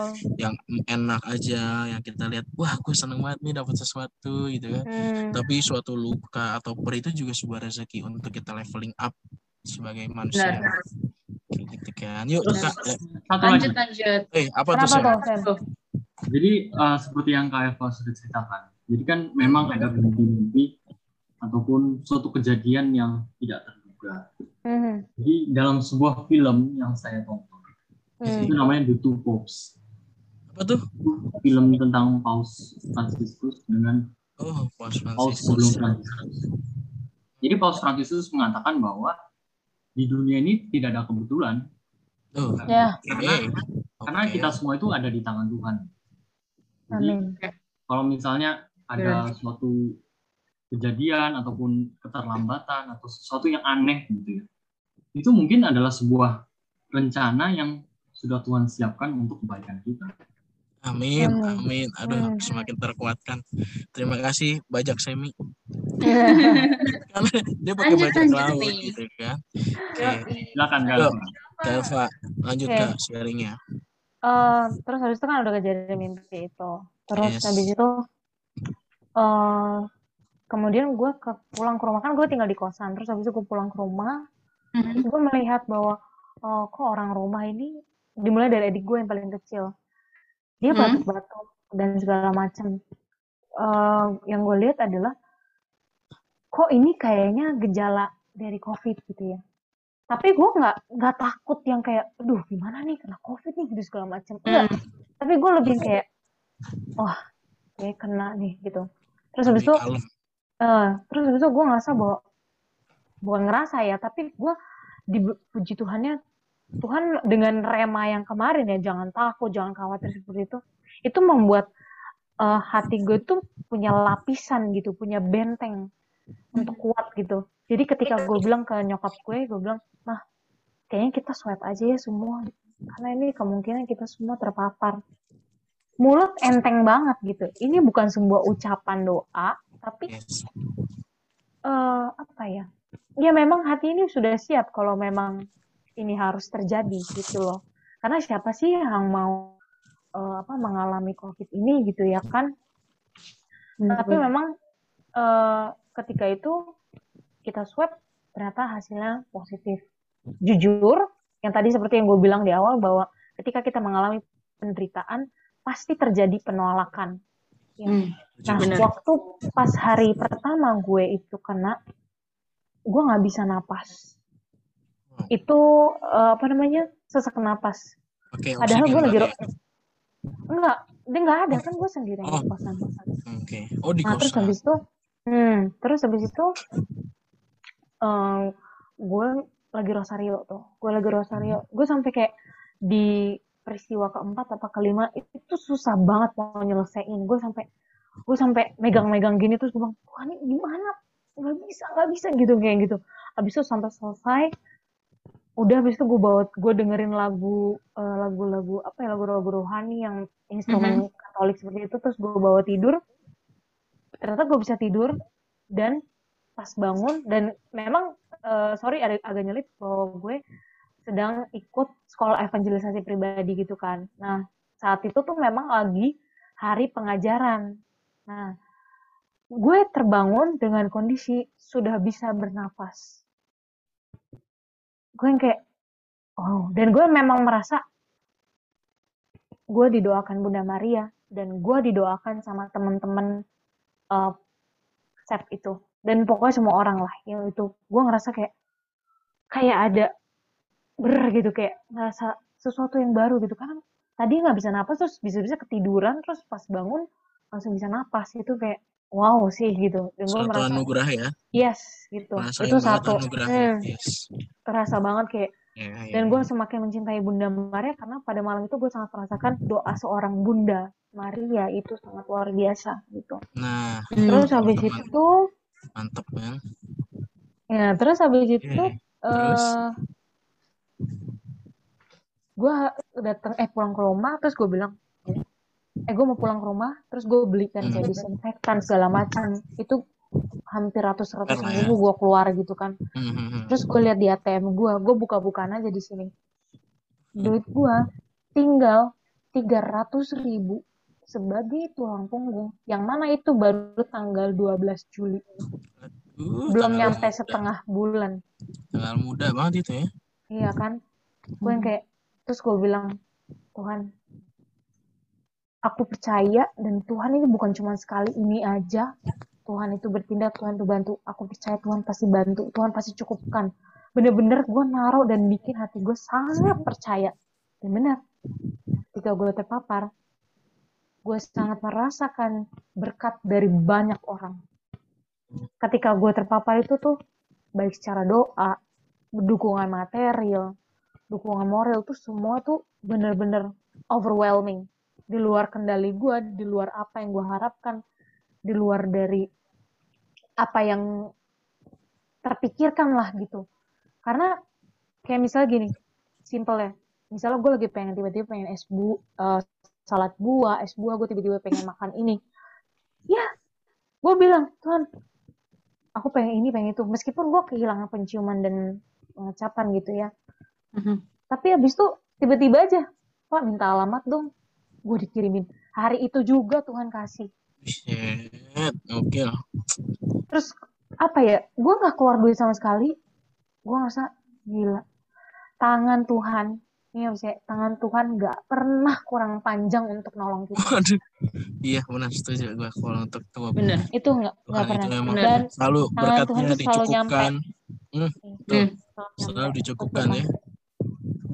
yang enak aja yang kita lihat wah gue seneng banget nih dapat sesuatu gitu kan Hmm. tapi suatu luka atau perih itu juga sebuah rezeki untuk kita leveling up sebagai manusia Benar. Gitu kan yuk Benar. kak Satu lagi. Lanjut, lanjut. eh apa tuh Kenapa tuh. Jadi eh, seperti yang Kak Eva sudah ceritakan. Jadi kan memang ada mimpi-mimpi ataupun suatu kejadian yang tidak terduga. Hmm. Jadi dalam sebuah film yang saya tonton, Hmm. itu namanya The Two Popes. apa tuh Itu film tentang Paus Franciscus dengan oh Paus Paus sebelum Franciscus Franciscus. Jadi Paus Franciscus mengatakan bahwa di dunia ini tidak ada kebetulan, oh Ya, oke karena Oke. kita semua itu ada di tangan Tuhan. Jadi amin. kalau misalnya ada suatu kejadian ataupun keterlambatan atau sesuatu yang aneh gitu ya, itu mungkin adalah sebuah rencana yang sudah Tuhan siapkan untuk kebaikan kita. Amin Hmm. amin aduh Hmm. semakin terkuatkan terima kasih bajak semi karena dia pakai Lanjut, bajak lanjut laut nih. gitu kan oke Yoi. Silakan Elva lanjut Oke. kak sharingnya Eh, terus habis itu kan udah kejadian mimpi itu. Terus Yes. habis itu eh kemudian gue ke pulang ke rumah kan gue tinggal di kosan. Terus habis itu gue pulang ke rumah, Mhm. terus gue melihat bahwa oh, kok orang rumah ini dimulai dari adik gue yang paling kecil. Dia Hmm. batuk-batuk dan segala macam. Eh, yang gue lihat adalah kok ini kayaknya gejala dari COVID gitu ya. Tapi gue nggak nggak takut yang kayak, aduh gimana nih kena COVID nih gitu segala macam. Enggak. Hmm. Tapi gue lebih kayak, wah kayak kena nih gitu. Terus habis itu, eh, terus habis itu gue ngerasa bahwa bukan ngerasa ya, tapi gue dipuji Tuhannya, Tuhan dengan rema yang kemarin ya, jangan takut, jangan khawatir seperti itu, itu membuat eh, hati gue tuh punya lapisan gitu, punya benteng untuk kuat gitu. Jadi ketika gue bilang ke nyokap gue, gue bilang, mah kayaknya kita swab aja ya semua, karena ini kemungkinan kita semua terpapar. Mulut enteng banget gitu. Ini bukan sebuah ucapan doa, tapi yes eh apa ya? Ya memang hati ini sudah siap kalau memang ini harus terjadi gitu loh. Karena siapa sih yang mau eh, apa mengalami COVID ini gitu ya kan. Tapi memang eh, ketika itu kita swab ternyata hasilnya positif. Jujur, yang tadi seperti yang gue bilang di awal bahwa ketika kita mengalami penderitaan pasti terjadi penolakan. Ya. Hmm, Nah, bener. waktu pas hari pertama gue itu kena, gue nggak bisa napas. Hmm. Itu eh, apa namanya sesak napas. Oke, Padahal oksigen gue lagi ro- enggak, dia nggak ada kan gue sendiri Oh. yang kosan. ya? Oke. Oh, di Nah terus habis itu, hmm, terus habis itu, eh, gue lagi rosario tuh, gue lagi rosario, gue sampai kayak di peristiwa keempat apa kelima itu susah banget mau nyelesain, gue sampai gue sampai megang-megang gini terus gue bilang, wah ini gimana? Gak bisa, gak bisa gitu kayak gitu. Habis itu sampai selesai, udah habis itu gue bawa, gue dengerin lagu, eh, lagu-lagu apa ya lagu-lagu rohani yang instrumen Katolik seperti itu, terus gue bawa tidur, ternyata gue bisa tidur dan pas bangun dan memang eh, sorry ada agak nyelip bahwa gue sedang ikut sekolah evangelisasi pribadi gitu kan. Nah saat itu tuh memang lagi hari pengajaran. Nah gue terbangun dengan kondisi sudah bisa bernafas. Gue yang kayak oh dan gue memang merasa gue didoakan Bunda Maria dan gue didoakan sama teman-teman uh, set itu. Dan pokoknya semua orang lah yang itu. Gue ngerasa kayak kayak ada ber gitu kayak ngerasa sesuatu yang baru gitu. Kan tadi nggak bisa napas terus bisa-bisa ketiduran terus pas bangun langsung bisa napas. Itu kayak wow sih gitu dan gue merasa anugerah ya. yes gitu Rasain itu satu. Hmm, Yes. terasa banget kayak Ya, ya. dan gue semakin mencintai Bunda Maria karena pada malam itu gue sangat merasakan doa seorang Bunda Maria itu sangat luar biasa gitu Nah, Hmm. terus habis teman-teman. itu mantep kan. ya terus habis itu Oke. Terus? eh gue datang eh pulang ke rumah terus gue bilang eh gue mau pulang ke rumah terus gue belikan kayak Hmm. disinfektan segala macam itu hampir ratus Keren lah ya. ribu gue keluar gitu kan Hmm, hmm, hmm. terus gue lihat di ATM gue gue buka-bukaan aja di sini duit gue tinggal tiga ratus ribu sebagai tulang punggung yang mana itu baru tanggal 12 Juli Uh, belum nyampe muda. setengah bulan Tanggal muda banget itu ya. Iya kan? Gue yang kayak, terus gue bilang, Tuhan, aku percaya dan Tuhan ini bukan cuma sekali ini aja. Tuhan itu bertindak, Tuhan itu bantu. Aku percaya Tuhan pasti bantu, Tuhan pasti cukupkan. Bener-bener gue naruh dan bikin hati gue sangat percaya. Dan benar, ketika gue terpapar, gue sangat merasakan berkat dari banyak orang. Ketika gue terpapar itu tuh, baik secara doa, dukungan material, dukungan moral tuh semua tuh bener-bener overwhelming. Di luar kendali gue, di luar apa yang gue harapkan, di luar dari apa yang terpikirkan lah gitu. Karena kayak misalnya gini, simple ya. Misalnya gue lagi pengen tiba-tiba pengen es bu, eh, salad buah, es buah, gue tiba-tiba pengen makan ini. Ya, gue bilang, Tuhan, aku pengen ini, pengen itu. Meskipun gue kehilangan penciuman dan pengecapan gitu ya. Mhm. Tapi habis itu tiba-tiba aja, Pak minta alamat dong. Gue dikirimin. Hari itu juga Tuhan kasih. Shit, oke. Terus apa ya, gue gak keluar duit sama sekali. Gue ngerasa gila. Tangan Tuhan, ini harus ya, tangan Tuhan gak pernah kurang panjang untuk nolong kita. Waduh. Iya, benar setuju gue kalau untuk tua Bener. Itu gak, Tuhan nggak pernah. itu emang Benar. Dan selalu tangan berkatnya Tuhan tuh selalu dicukupkan. Hmm. Hmm. Selalu dicukupkan Betul. ya.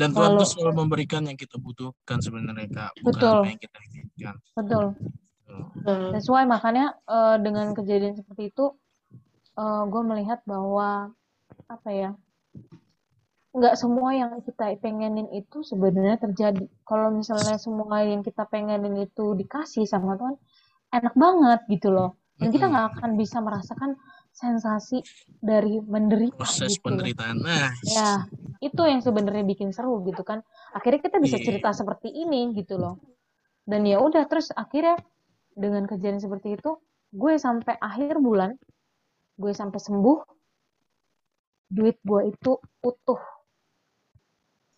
Dan Tuhan tuh selalu memberikan yang kita butuhkan sebenarnya Kak, bukan Betul. apa yang kita inginkan. Betul. Betul. That's why makanya eh, dengan kejadian seperti itu, gue melihat bahwa apa ya, nggak semua yang kita pengenin itu sebenarnya terjadi. Kalau misalnya semua yang kita pengenin itu dikasih sama Tuhan, enak banget gitu loh. Dan kita nggak akan bisa merasakan sensasi dari menderita Proses gitu penderitaan. Nah, Ya, itu yang sebenarnya bikin seru gitu kan. Akhirnya kita bisa Iya. cerita seperti ini gitu loh. Dan ya udah terus akhirnya dengan kejadian seperti itu, gue sampai akhir bulan, gue sampai sembuh, duit gue itu utuh.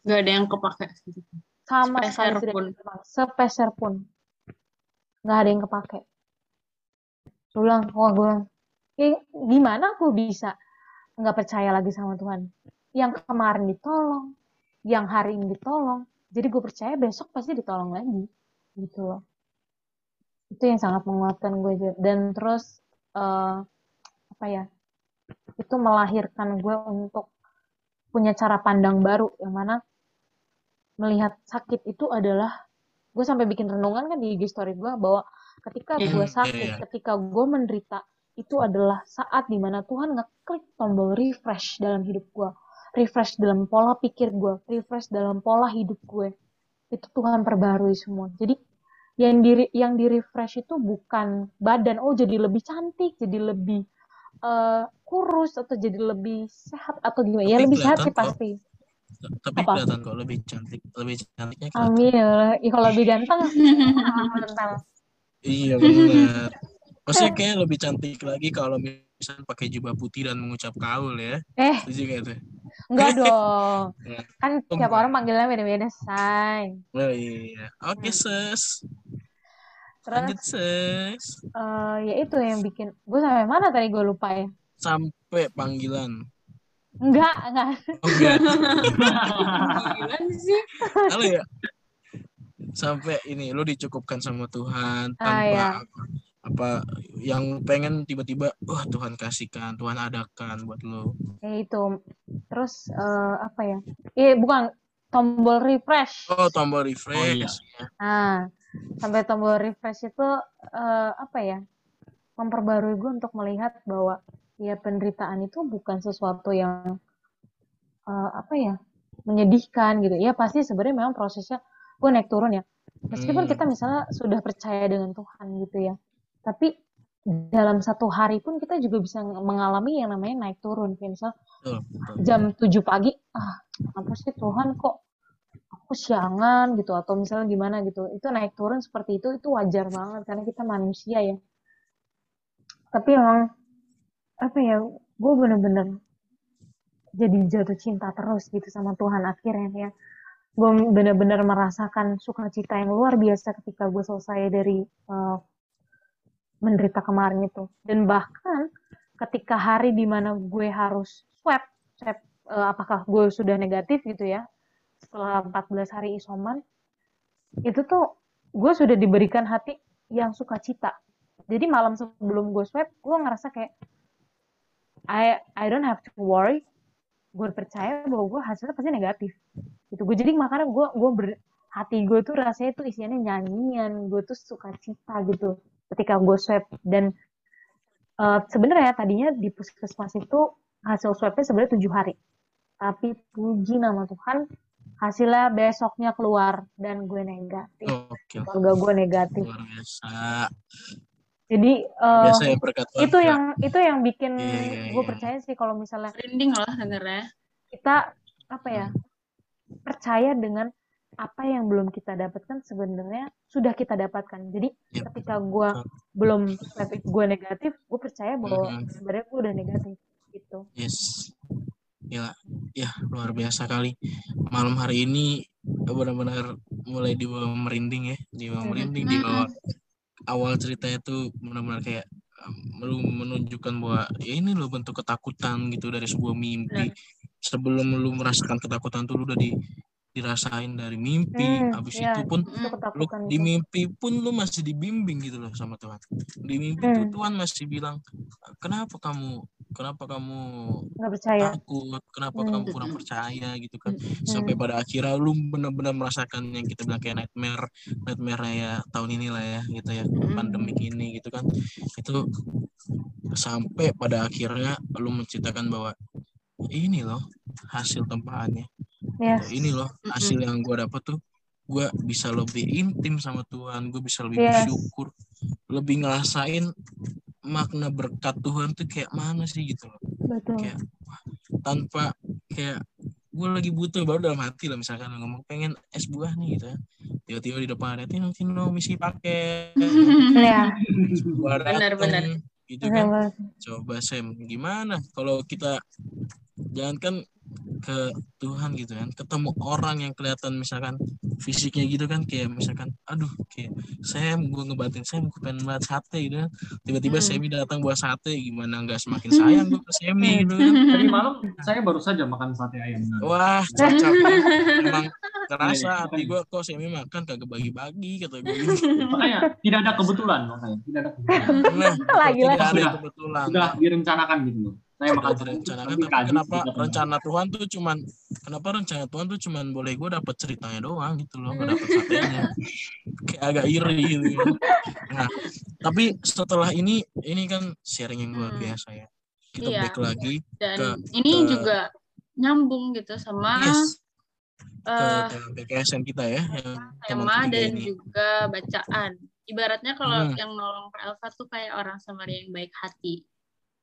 Gak ada yang kepake. sama Sepeser sekali pun. sepeser pun nggak ada yang kepake gue bilang wah gue bilang "Eh, gimana aku bisa nggak percaya lagi sama Tuhan? Yang kemarin ditolong yang hari ini ditolong. Jadi gue percaya besok pasti ditolong lagi gitu loh. Itu yang sangat menguatkan gue dan terus eh, apa ya itu melahirkan gue untuk punya cara pandang baru yang mana melihat sakit itu adalah gue sampai bikin renungan kan di IG story gue bahwa ketika gue sakit, iya, iya. ketika gue menderita itu adalah saat di mana Tuhan ngeklik tombol refresh dalam hidup gue, refresh dalam pola pikir gue, refresh dalam pola hidup gue. Itu Tuhan perbarui semua. Jadi yang di yang di refresh itu bukan badan, oh jadi lebih cantik, jadi lebih eh, kurus atau jadi lebih sehat atau gimana? Ya lebih sehat sih pasti. Tapi Apa? kelihatan kok lebih cantik, lebih cantiknya kelihatan. Amin. ya. Ya, kalau lebih ganteng, mental. Iya benar. Maksudnya kayak lebih cantik lagi kalau misalnya pakai jubah putih dan mengucap kaul ya. Eh, Setuju gak tuh? enggak dong. Kan Oh, tiap orang panggilnya beda-beda, say. Oh iya. Oke sus. Lanjut Terus, sus. eh, ya itu yang bikin gue sampai mana tadi gue lupa ya. Sampai panggilan. Enggak, enggak. Oh enggak. Gila sih. Halo ya. Sampai ini lu dicukupkan sama Tuhan Ah, tanpa ya. Apa, yang pengen tiba-tiba wah Tuhan kasihkan, Tuhan adakan buat lu. Ya itu. Terus eh, apa ya? Eh bukan tombol refresh. Oh, tombol refresh. Oh, iya. ya. Nah, sampai tombol refresh itu eh, apa ya? Memperbarui gue untuk melihat bahwa ya penderitaan itu bukan sesuatu yang eh, apa ya? menyedihkan gitu. Ya pasti sebenarnya memang prosesnya gue naik turun ya. Meskipun Hmm. kita misalnya sudah percaya dengan Tuhan gitu ya. Tapi dalam satu hari pun kita juga bisa mengalami yang namanya naik turun. Kayak misal Betul, betul. jam 7 pagi, ah apa sih Tuhan kok aku siangan gitu atau misalnya gimana gitu. Itu naik turun seperti itu itu wajar banget karena kita manusia ya. Tapi emang apa ya, gue bener-bener jadi jatuh cinta terus gitu sama Tuhan akhirnya ya. Gue bener-bener merasakan sukacita yang luar biasa ketika gue selesai dari eh, menderita kemarin itu. Dan bahkan ketika hari di mana gue harus swab, swab eh, apakah gue sudah negatif gitu ya, setelah 14 hari isoman, itu tuh gue sudah diberikan hati yang sukacita. Jadi malam sebelum gue swab, gue ngerasa kayak I I don't have to worry. Gue percaya bahwa gue hasilnya pasti negatif. Gitu. Gue jadi makanya gue gue ber, hati gue tuh rasanya tuh isinya nyanyian, gue tuh sukacita gitu ketika gue swab dan eh, sebenarnya tadinya di puskesmas itu hasil swabnya sebenarnya tujuh hari. Tapi puji nama Tuhan, hasilnya besoknya keluar dan gue negatif. Oke, Keluarga gue negatif. luar biasa. Jadi eh, Biasa ya berkat Tuhan. itu yang itu yang bikin Iya, iya, gue iya. percaya sih kalau misalnya Merinding loh dengernya. kita apa ya percaya dengan apa yang belum kita dapatkan sebenarnya sudah kita dapatkan. Jadi Yap. ketika gue belum itu gue negatif, gue percaya bahwa Mhm. sebenarnya gue udah negatif gitu. Yes. Ya, ya luar biasa kali. Malam hari ini benar-benar mulai dibawa merinding ya, dibawa merinding, dibawa awal ceritanya tuh benar-benar kayak lu menunjukkan bahwa ya ini loh bentuk ketakutan gitu dari sebuah mimpi. Sebelum lu merasakan ketakutan tuh lu udah di dirasain dari mimpi. Hmm, Habis iya. itu pun Itu lu ketakutan di mimpi pun lu masih dibimbing gitu loh sama Tuhan. Di mimpi tuh Hmm. Tuhan masih bilang, "Kenapa kamu kenapa kamu Nggak percaya. takut, kenapa Hmm. kamu kurang percaya gitu kan. Hmm. Sampai pada akhirnya lu benar-benar merasakan yang kita bilang kayak nightmare, nightmare ya tahun ini lah ya gitu ya, Hmm. pandemik ini gitu kan. Itu sampai pada akhirnya lu menciptakan bahwa ini loh hasil tempahannya. Yes. Ini loh hasil yang gua dapat tuh gue bisa lebih intim sama Tuhan, gue bisa lebih Yes. bersyukur, lebih ngerasain makna berkat Tuhan tuh kayak mana sih gitu loh Betul. kayak wah, tanpa kayak gue lagi butuh baru dalam hati lah misalkan ngomong pengen es buah nih gitu ya tiba-tiba di depan ada Tino Tino misi paket Ya. gua Benar, dateng, benar. gitu kan coba Sam gimana kalau kita jangan kan ke Tuhan gitu kan ketemu orang yang kelihatan misalkan fisiknya gitu kan kayak misalkan aduh kayak saya gue ngebatin saya gue pengen banget sate gitu kan tiba-tiba Hmm. Semi datang buat sate gimana nggak semakin sayang gue ke Semi gitu kan Tadi malam saya baru saja makan sate ayam. wah cocok emang kerasa Iya, hati gue kok Semi makan kagak bagi-bagi kata gue gitu Makanya tidak ada kebetulan makanya tidak ada kebetulan. nah Lagi-lagi. tidak ada Sudah. kebetulan Sudah direncanakan gitu loh. Sate direncanakan tapi kenapa rencana Tuhan tuh cuman kenapa rencana Tuhan tuh cuman boleh gue dapet ceritanya doang gitu loh gak dapet satenya kayak agak iri gitu nah tapi setelah ini ini kan sharing yang luar Hmm. biasa ya kita Iya. back lagi Dan Ke- ini ke- juga nyambung gitu sama yes ke eh, tema PKSN kita ya yang tema dan ini juga bacaan. Ibaratnya kalau Hmm. yang nolong Pak Elva tuh kayak orang Samaria yang baik hati.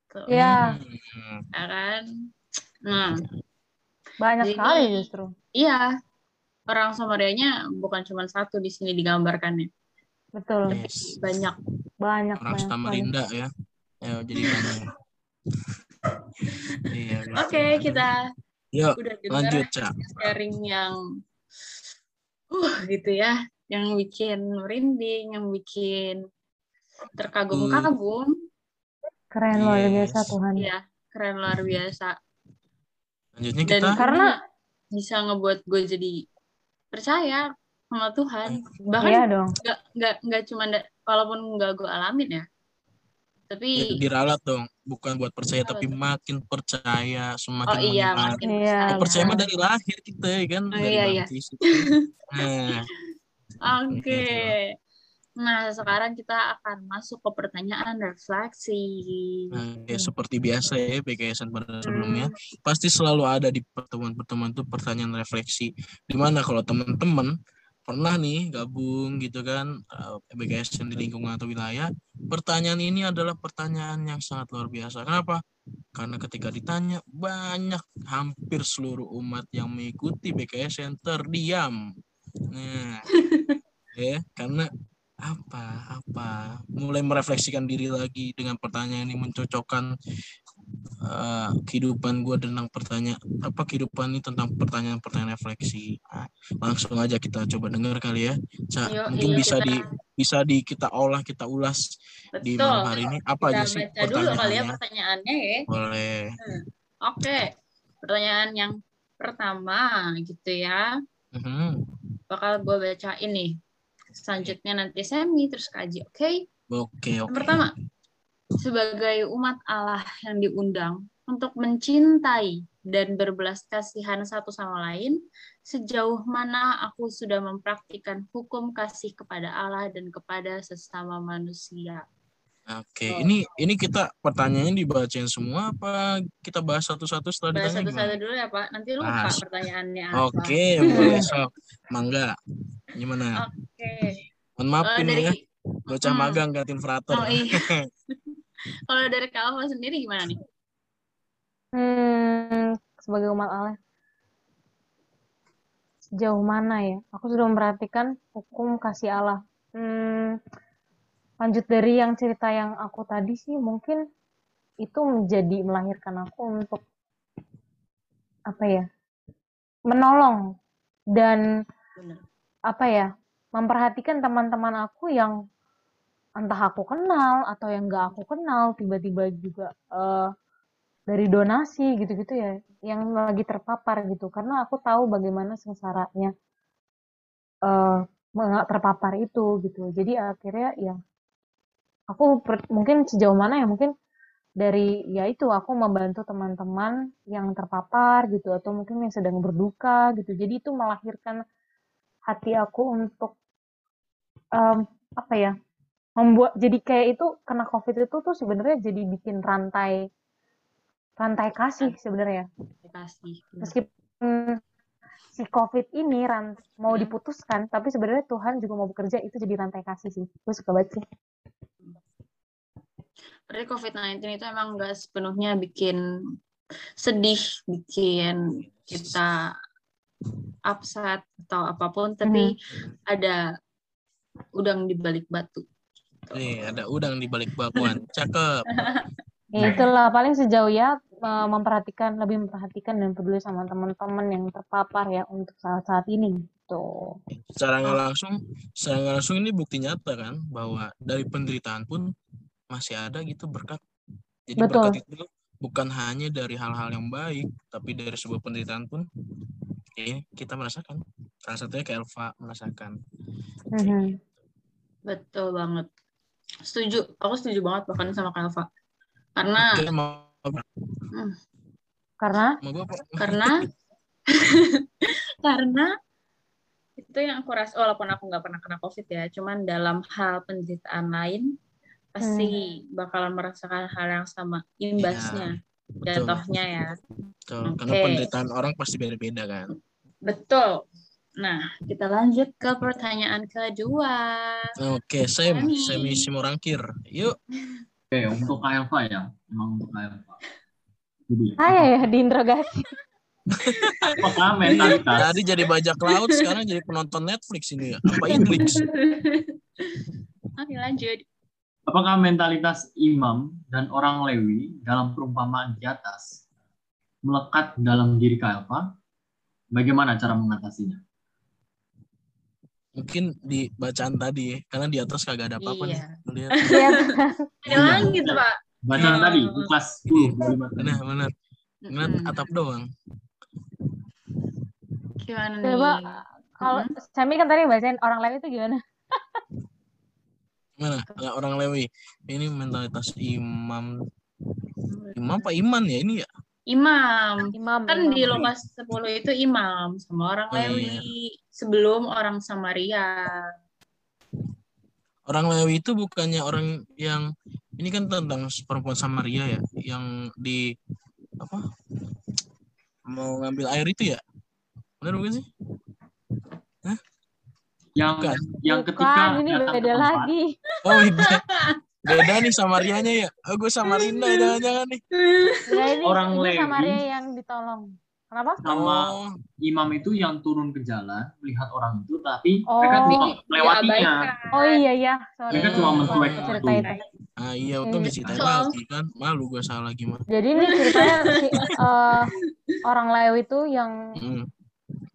Tuh, Ya, Hmm. ya kan? Nah, banyak Jadi- sekali justru. iya. Orang Samarianya bukan cuma satu di sini digambarkannya. Betul. yes Banyak. Banyak orang banyak. Samarinda ya ya jadi banyak iya gitu. Oke, kita yuk udah lanjut cak sharing yang uh gitu ya, yang bikin merinding, yang bikin terkagum-kagum. Keren luar Yes. biasa Tuhan. Iya, keren luar biasa. lanjutnya Dan kita karena Karena- bisa ngebuat gue jadi percaya sama Tuhan. Bahkan Iya dong. nggak nggak nggak cuma da- walaupun nggak gue alamin ya, Ya, tapi diralat dong bukan buat percaya tapi makin percaya semakin oh iya makin Iya, percaya. Oh, percaya mah dari lahir kita ya kan Oh, dari iya, iya. nah Oke. Gitu. Nah, sekarang kita akan masuk ke pertanyaan refleksi. nah, ya seperti biasa ya PKSN pada sebelumnya Hmm. pasti selalu ada di pertemuan-pertemuan itu pertanyaan refleksi di mana kalau teman-teman pernah nih gabung gitu kan eh, PKSN di lingkungan atau wilayah pertanyaan ini adalah pertanyaan yang sangat luar biasa kenapa karena ketika ditanya banyak hampir seluruh umat yang mengikuti BKSN terdiam. Nah, ya karena apa apa mulai merefleksikan diri lagi dengan pertanyaan ini mencocokkan eh, kehidupan gue tentang pertanyaan apa kehidupan ini tentang pertanyaan-pertanyaan refleksi. Nah, langsung aja kita coba dengar kali ya. Ca, Yuk, mungkin yuk, bisa kita- di bisa di kita olah kita ulas di Betul. malam hari ini apa Kita aja sih baca dulu kali ya pertanyaannya? pertanyaannya ya. Boleh. Oke. Pertanyaan yang pertama gitu ya. Mhm. Bakal gue bacain nih. Selanjutnya nanti Semi terus kaji. Oke. Oke Yang oke. pertama, sebagai umat Allah yang diundang untuk mencintai dan berbelas kasihan satu sama lain, sejauh mana aku sudah mempraktikkan hukum kasih kepada Allah dan kepada sesama manusia. Oke, Oh. ini ini kita pertanyaannya dibacain semua apa kita bahas satu-satu setelah Bahas ditanya satu-satu dulu ya Pak, nanti lupa Bahas. pertanyaannya apa. Oke, boleh sok. Mangga. Gimana? Oke. Mohon maaf ini dari ya, bocah Hmm. magang gantiin frater. Oh iya. Kalau dari Kak Alfa sendiri gimana nih? Hmm, sebagai umat Allah, sejauh mana ya? Aku sudah memperhatikan hukum kasih Allah. Hmm, lanjut dari yang cerita yang aku tadi sih, mungkin itu menjadi melahirkan aku untuk apa ya? Menolong dan Benar. apa ya? Memperhatikan teman-teman aku yang entah aku kenal atau yang nggak aku kenal, tiba-tiba juga eh, dari donasi gitu-gitu ya yang lagi terpapar gitu karena aku tahu bagaimana sengsaranya nggak terpapar itu gitu jadi akhirnya ya aku per- mungkin sejauh mana ya mungkin dari ya itu aku membantu teman-teman yang terpapar gitu atau mungkin yang sedang berduka gitu jadi itu melahirkan hati aku untuk em, apa ya membuat jadi kayak itu kena covid itu tuh sebenarnya jadi bikin rantai rantai kasih sebenarnya Kasih. meskipun si covid ini ran mau Hmm. diputuskan tapi sebenarnya Tuhan juga mau bekerja itu jadi rantai kasih sih gue suka banget sih Berarti COVID-19 itu emang nggak sepenuhnya bikin sedih, bikin kita upset atau apa pun, tapi ada udang di balik batu. Nih, ada udang di balik bakwan. Cakep. ya itulah paling sejauh ya eh, memperhatikan lebih memperhatikan dan peduli sama teman-teman yang terpapar ya untuk saat-saat ini gitu. secara nggak langsung secara nggak langsung ini bukti nyata kan bahwa dari penderitaan pun masih ada gitu berkat jadi Betul. berkat itu bukan hanya dari hal-hal yang baik tapi dari sebuah penderitaan pun ya, kita merasakan salah satunya kayak Elva merasakan Mhm. Betul banget. Setuju. Aku setuju banget bahkan sama Kak Elva. Karena Oke, mau Karena mau karena karena itu yang aku rasa walaupun aku nggak pernah kena covid ya cuman dalam hal penderitaan lain pasti bakalan merasakan hal yang sama imbasnya betul jatuhnya ya. betul. Karena Oke. penderitaan orang pasti beda-beda kan? Betul. Nah kita lanjut ke pertanyaan kedua. Oke Sam. Sami. Sami Simorangkir yuk. Oke, untuk Kak Elva ya. Emang untuk Elva. Jadi, saya ya diinterogasi. apakah mentalitas tadi jadi bajak laut sekarang jadi penonton Netflix ini ya. Apa Netflix oke lanjut apakah mentalitas imam dan orang Lewi dalam perumpamaan di atas melekat dalam diri Kak Elva? Bagaimana cara mengatasinya? mungkin di bacaan tadi karena di atas kagak ada apa-apa nih Iya. Lu lihat Iya. ada lagi tuh pak Bacaan Hmm. tadi, kelas 10, kalimat tadi. benar benar ngeliat atap doang gimana Coba nih kalau Mhm. Sami kan tadi bacain orang lain itu gimana? Mana orang Lewi. Ini mentalitas imam. Imam apa iman ya ini ya? Imam. Imam. kan imam. di Lukas 10 itu imam sama orang Oh, iya. Lewi sebelum orang Samaria. Orang Lewi itu bukannya orang yang ini kan tentang perempuan Samaria ya yang di apa mau ngambil air itu ya? Benar bukan sih Yang Bukan. yang Bukan, ketika ini datang ke beda tempat, lagi. oh beda beda nih Samarianya ya oh gue Samarinda jangan-jangan nih Ya, ini, Orang ini Lewi. Samaria yang ditolong. Kenapa? sama oh imam itu yang turun ke jalan melihat orang itu, tapi Oh. mereka cuma Di- melewatinya. Oh iya iya, sorry. Mereka cuma mencuek itu. ah iya untung Iya. diceritain Soal- lagi kan malu gue salah gimana Jadi ini ceritanya si eh, orang Lewi itu yang Mm.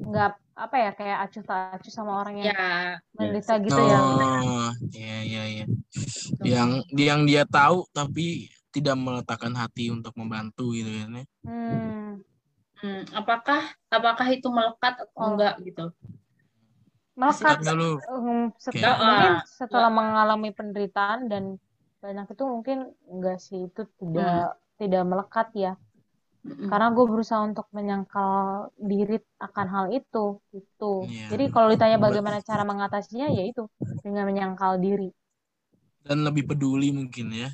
nggak apa ya kayak acuh tak acuh sama orang yang ya menderita gitu ya. Oh, iya iya iya. Yang yang dia tahu tapi tidak meletakkan hati untuk membantu gitu kan ya. Hmm. Hmm, apakah apakah itu melekat atau Oh. enggak gitu Melekat dulu. um, set- Oke. mungkin Ah, setelah mengalami penderitaan dan banyak itu mungkin enggak sih itu tidak tidak melekat ya. Mm-mm. Karena gue berusaha untuk menyangkal diri akan hal itu gitu. Iya. Jadi kalau ditanya bagaimana cara mengatasinya ya itu dengan menyangkal diri. Dan lebih peduli mungkin ya.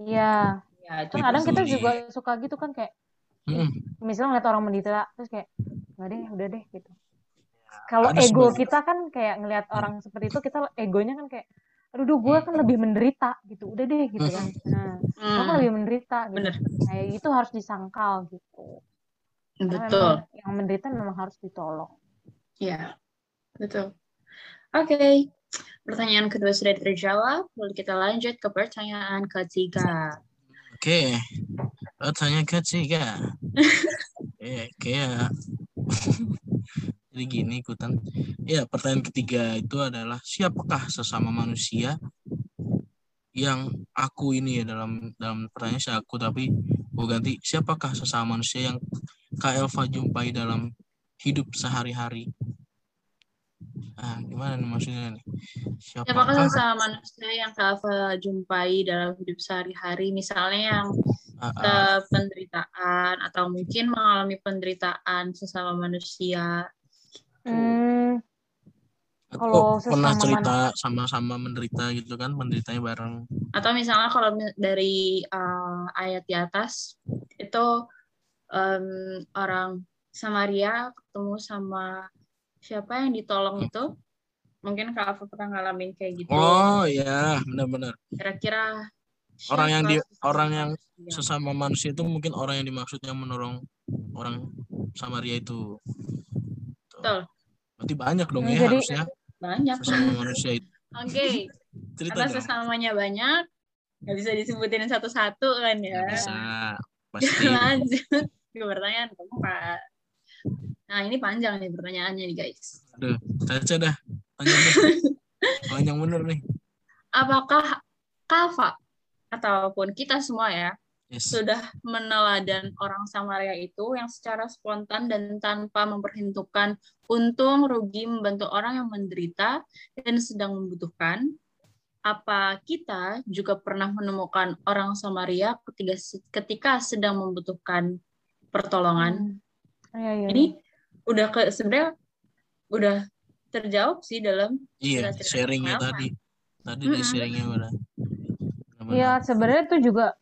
Iya. ya itu Kan kadang kita juga suka gitu kan kayak Mm. misalnya ngeliat orang menderita terus kayak nggak deh udah deh gitu kalau ada ego sebagian- kita kan kayak ngelihat orang seperti itu kita egonya kan kayak aduh duh gue kan lebih menderita gitu. Udah deh gitu kan. Nah Hmm, gue kan lebih menderita gitu. Bener. Kayak itu harus disangkal gitu. Karena betul. memang yang menderita memang harus ditolong. Ya betul. Oke pertanyaan kedua sudah terjawab. Lalu kita lanjut ke pertanyaan ketiga. Oke. Pertanyaan ketiga. Oke, kayak jadi gini ikutan. Ya, pertanyaan ketiga itu adalah siapakah sesama manusia yang aku ini ya dalam dalam pertanyaan si aku tapi gue ganti siapakah sesama manusia yang Kak Elva jumpai dalam hidup sehari-hari? Ah, gimana nih maksudnya nih? Siapakah Siapakah sesama manusia yang Kak Alfa jumpai dalam hidup sehari-hari? Misalnya yang ah, ke ah, penderitaan atau mungkin mengalami penderitaan sesama manusia. Hmm, atau kalau pernah cerita sama-sama menderita gitu kan menderitanya bareng Atau misalnya kalau dari uh, ayat di atas itu em, orang Samaria ketemu sama siapa yang ditolong itu? Mungkin Kak Alfa pernah ngalamin kayak gitu. oh ya benar-benar Kira-kira Orang yang di- orang yang sesama manusia itu mungkin orang yang dimaksud yang menolong orang Samaria itu Tuh. Betul. Berarti banyak dong Hmm, ya jadi- harusnya banyak. sesama manusia itu Oke. cerita Karena sesamanya banyak, nggak bisa disebutin satu-satu kan ya. Nggak bisa pasti Lanjut ke pertanyaan keempat. Nah, ini panjang nih pertanyaannya nih, guys. aduh caca dah panjang panjang bener nih Apakah Kava ataupun kita semua ya yes sudah meneladan orang Samaria itu yang secara spontan dan tanpa memperhitungkan untung rugi membantu orang yang menderita dan sedang membutuhkan? Apa kita juga pernah menemukan orang Samaria ketika ketika sedang membutuhkan pertolongan? Hmm. Iya, iya. Ini udah ke sebenarnya udah terjawab sih dalam iya sharingnya tadi tadi di Mm-mm. sharingnya udah Iya, sebenarnya itu juga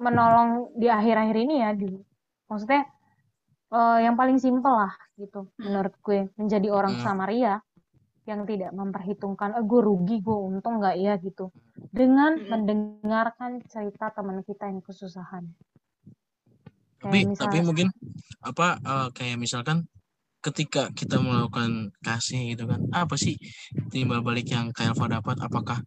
menolong di akhir-akhir ini ya. Di, maksudnya eh, yang paling simpel lah gitu menurut gue menjadi orang Hmm. Samaria yang tidak memperhitungkan, eh gue rugi, gue untung nggak ya gitu. Dengan Hmm. mendengarkan cerita teman kita yang kesusahan. tapi Kayak tapi mungkin apa eh, kayak misalkan ketika kita melakukan kasih gitu kan apa sih timbal balik yang Kelva dapat apakah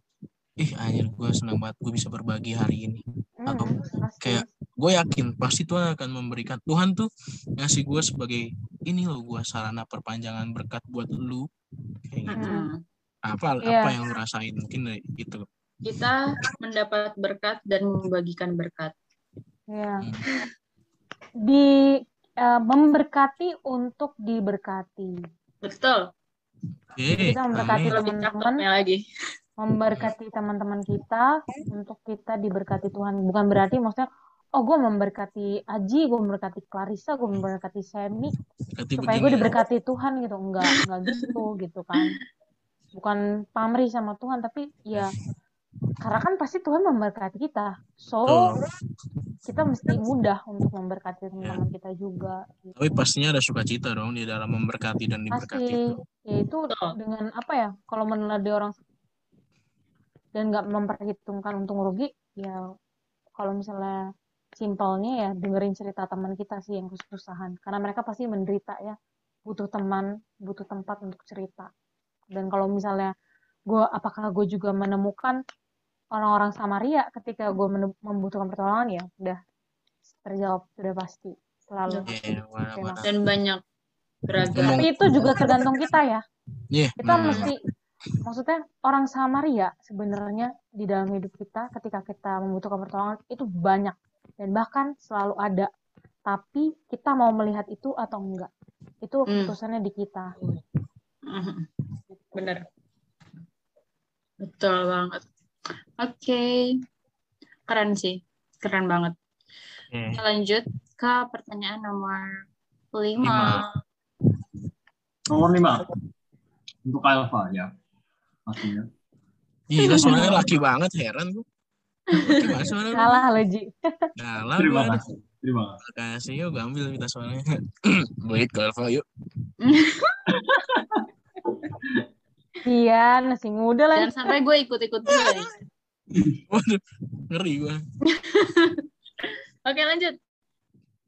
ih anjir gue senang banget gue bisa berbagi hari ini atau Hmm, pasti. kayak gue yakin pasti Tuhan akan memberikan Tuhan tuh ngasih gue sebagai ini loh gue sarana perpanjangan berkat buat lu kayak gitu Mm-mm. apa Iya. apa yang lu rasain mungkin dari itu Kita mendapat berkat dan membagikan berkat. Ya. Hmm. Di eh, memberkati untuk diberkati. Betul. oke Kita memberkati teman-teman cakepnya lagi. Memberkati teman-teman kita untuk kita diberkati Tuhan. Bukan berarti maksudnya, oh gue memberkati Aji, gue memberkati Clarissa, gue memberkati Semi, Berarti supaya gue ya. diberkati Tuhan gitu. Enggak, enggak gitu gitu kan. Bukan pamrih sama Tuhan, tapi ya karena kan pasti Tuhan memberkati kita. So, Tuh. kita mesti mudah untuk memberkati Ya. teman-teman kita juga. gitu. Tapi pastinya ada sukacita dong di dalam memberkati dan diberkati pasti itu. ya itu dengan apa ya kalau meneladi orang dan nggak memperhitungkan untung rugi ya kalau misalnya simpelnya ya dengerin cerita teman kita sih yang kesusahan karena mereka pasti menderita ya butuh teman butuh tempat untuk cerita dan kalau misalnya gue apakah gue juga menemukan orang-orang Samaria ketika gue membutuhkan pertolongan ya udah terjawab sudah pasti selalu Udah. Iya, mana. Dan banyak beragam. Tapi itu juga tergantung kita ya Iya, kita hmm. mesti maksudnya orang Samaria sebenarnya di dalam hidup kita ketika kita membutuhkan pertolongan itu banyak dan bahkan selalu ada tapi kita mau melihat itu atau enggak itu Hmm. keputusannya di kita Mhm. Bener. Betul banget. Oke. Keren sih. Keren banget. Oke. Kita lanjut ke pertanyaan nomor 5. Lima. Nomor lima. Untuk Alfa ya. Pastinya. Gila suaranya laki banget heran gue. Laki banget suaranya. kalah lo Ji Galah Terima kasih. Terima kasih. Kasih yuk gue ambil minta suaranya. Baik Kalva yuk. iya masih muda lah Jangan sampai gue ikut-ikut juga nih. Waduh, ngeri gue. Oke, lanjut.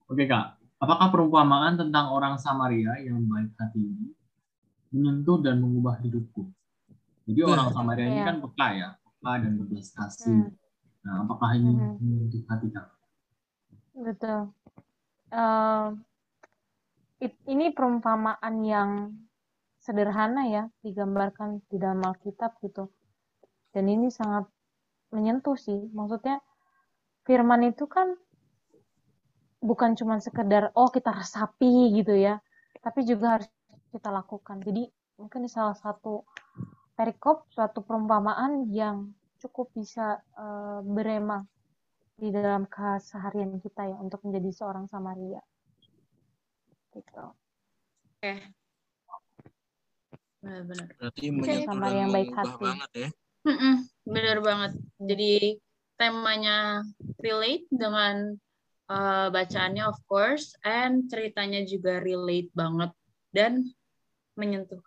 Oke kak, apakah perumpamaan tentang orang Samaria yang baik hati ini menyentuh dan mengubah hidupku? Jadi orang Samaria ini Iya. kan peka ya, peka dan berbelas kasih. Hmm. Nah, apakah ini Mhm. menyentuh hati betul Eh, it- ini perumpamaan yang sederhana ya digambarkan di dalam Alkitab gitu dan ini sangat menyentuh sih maksudnya firman itu kan bukan cuma sekedar oh kita resapi gitu ya tapi juga harus kita lakukan jadi mungkin salah satu perikop suatu perumpamaan yang cukup bisa eh, berema di dalam keseharian kita ya untuk menjadi seorang Samaria gitu Benar-benar. Berarti menyentuh Sama dan yang baik hati. banget ya. Mm-mm, bener banget. Jadi temanya relate dengan uh, bacaannya of course, and ceritanya juga relate banget dan menyentuh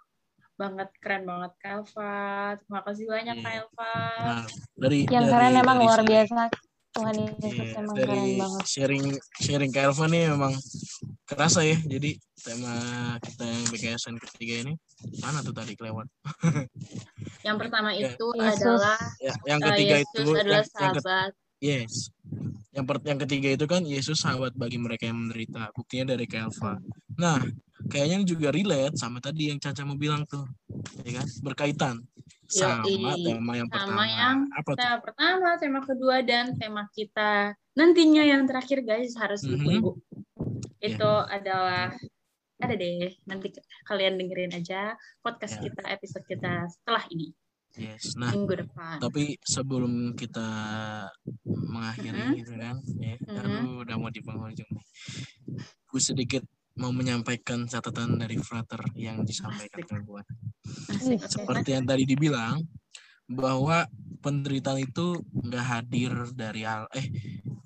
banget. Keren banget Kalva. Terima kasih banyak Iya. Kalva. Nah, dari yang dari, keren emang dari luar sharing- biasa Tuhan Yesus Iya, emang dari keren banget sharing sharing ke Elva nih memang kerasa ya. Jadi tema kita yang BKSN ketiga ini mana tuh tadi kelewat? Yang pertama Ya. itu Yesus. adalah Ya, yang uh, ketiga Yesus itu adalah yang, yang ke- sahabat. Yes. yang per, yang ketiga itu kan Yesus sahabat bagi mereka yang menderita. Buktinya dari Kelva. Nah, kayaknya juga relate sama tadi yang Caca mau bilang tuh. Ya kan? Berkaitan sama Yoi. tema yang Sama pertama. yang Apa tuh? Tema pertama, tema kedua, dan tema kita nantinya yang terakhir guys harus Mhm. ditunggu. Ya. Itu adalah ada deh nanti kalian dengerin aja podcast Ya. kita episode kita setelah ini Yes. Nah, minggu depan. tapi sebelum kita mengakhiri Mhm. gitu kan, ya, Mhm. aduh udah mau di penghujung nih. Gue sedikit mau menyampaikan catatan dari Frater yang disampaikan Asik. ke gue. Asik. Seperti yang tadi dibilang bahwa penderitaan itu nggak hadir dari hal eh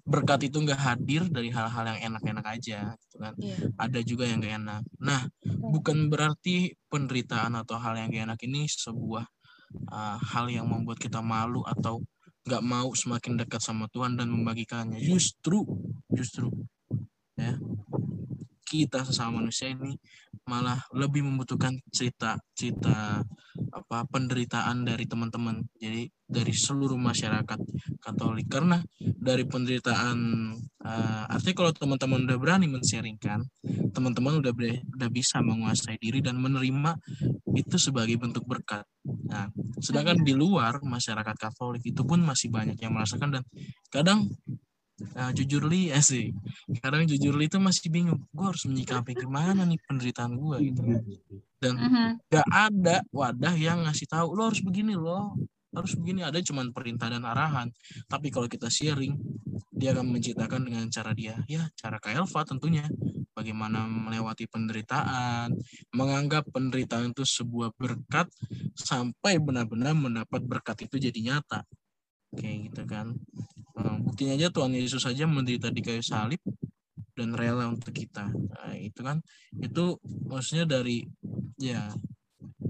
berkat itu nggak hadir dari hal-hal yang enak-enak aja gitu kan Iya. ada juga yang gak enak nah bukan berarti penderitaan atau hal yang gak enak ini sebuah uh, hal yang membuat kita malu atau nggak mau semakin dekat sama Tuhan dan membagikannya. Justru justru ya kita sesama manusia ini malah lebih membutuhkan cerita cerita apa penderitaan dari teman-teman jadi dari seluruh masyarakat Katolik. Karena dari penderitaan uh, artinya kalau teman-teman udah berani men-sharingkan teman-teman udah udah bisa menguasai diri dan menerima itu sebagai bentuk berkat nah sedangkan di luar masyarakat Katolik itu pun masih banyak yang merasakan dan kadang Nah, jujur li ya sih. Kadang jujur li itu masih bingung. Gue harus menyikapi gimana nih penderitaan gue gitu. Dan Mhm. gak ada wadah yang ngasih tahu lo harus begini lo harus begini ada cuman perintah dan arahan tapi kalau kita sharing dia akan menciptakan dengan cara dia ya cara Kak Elva tentunya bagaimana melewati penderitaan menganggap penderitaan itu sebuah berkat sampai benar-benar mendapat berkat itu jadi nyata. Kayak gitu kan. Eh, buktinya aja Tuhan Yesus saja menderita di kayu salib dan rela untuk kita. Nah, itu kan. Itu maksudnya dari ya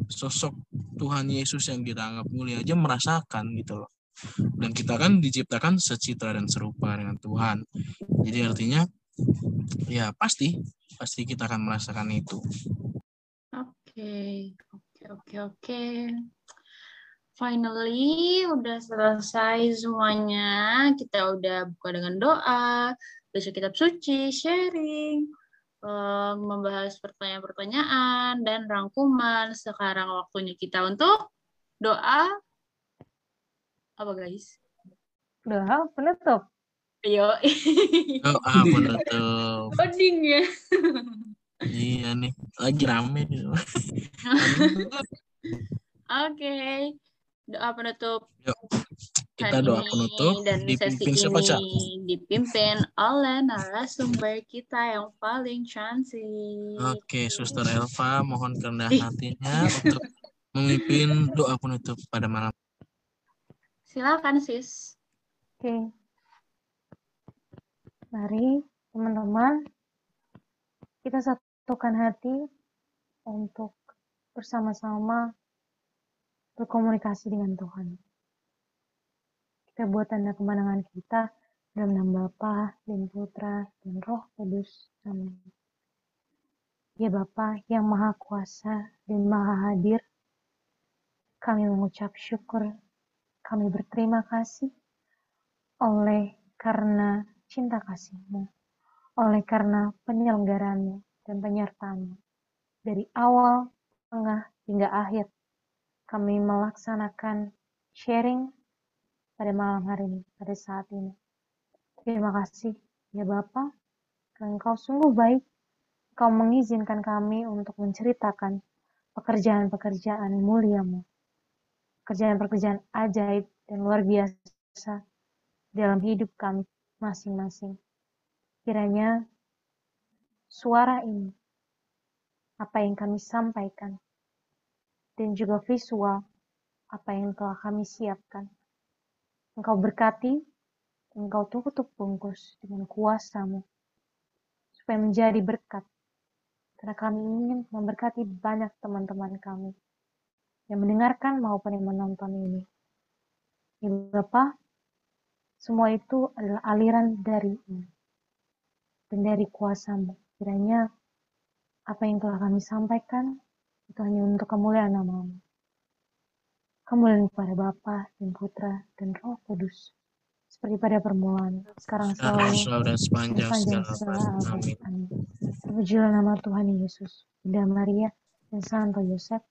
sosok Tuhan Yesus yang kita anggap mulia aja merasakan gitu loh. Dan kita kan diciptakan secitra dan serupa dengan Tuhan. Jadi artinya ya pasti pasti kita akan merasakan itu Oke, oke, oke, oke. Finally, udah selesai semuanya. Kita udah buka dengan doa, baca kitab suci, sharing, eh, membahas pertanyaan-pertanyaan, dan rangkuman. Sekarang waktunya kita untuk doa. Apa guys? Udah, penutup. Ayo. oh ah penutup Loading ya. iya nih lagi rame nih. Oke. Doa penutup kita hari doa penutup dan dipimpin sesi siapa Cak? ini dipimpin oleh narasumber kita yang paling cantik. Oke, Suster Elva, mohon kerendahan Ih. hatinya untuk memimpin doa penutup pada malam. Silakan sis. Oke. Mari teman-teman kita satukan hati untuk bersama-sama berkomunikasi dengan Tuhan. Kita buat tanda kemenangan kita dalam nama Bapa dan Putra dan Roh Kudus. Amin. Ya Bapa yang Maha Kuasa dan Maha Hadir, kami mengucap syukur, kami berterima kasih oleh karena cinta kasih-Mu, oleh karena penyelenggaraanmu dan penyertaanmu. Dari awal, tengah, hingga akhir, kami melaksanakan sharing pada malam hari ini, pada saat ini. Terima kasih, ya Bapak, Engkau sungguh baik, Engkau mengizinkan kami untuk menceritakan pekerjaan-pekerjaan muliamu, pekerjaan-pekerjaan ajaib dan luar biasa dalam hidup kami masing-masing. Kiranya suara ini, apa yang kami sampaikan, dan juga visual apa yang telah kami siapkan. Engkau berkati, engkau tutup bungkus dengan kuasamu, supaya menjadi berkat. Karena kami ingin memberkati banyak teman-teman kami yang mendengarkan maupun yang menonton ini. Ya Bapak, semua itu adalah aliran dari dan dari kuasamu. Kiranya apa yang telah kami sampaikan itu hanya untuk kemuliaan namamu. Kemuliaan kepada Bapa dan Putra dan Roh Kudus. seperti pada permulaan, sekarang selalu, selalu dan sepanjang sepanjang segala abad. Amin. Terpujilah nama Tuhan Yesus, Bunda Maria, dan Santo Yosef,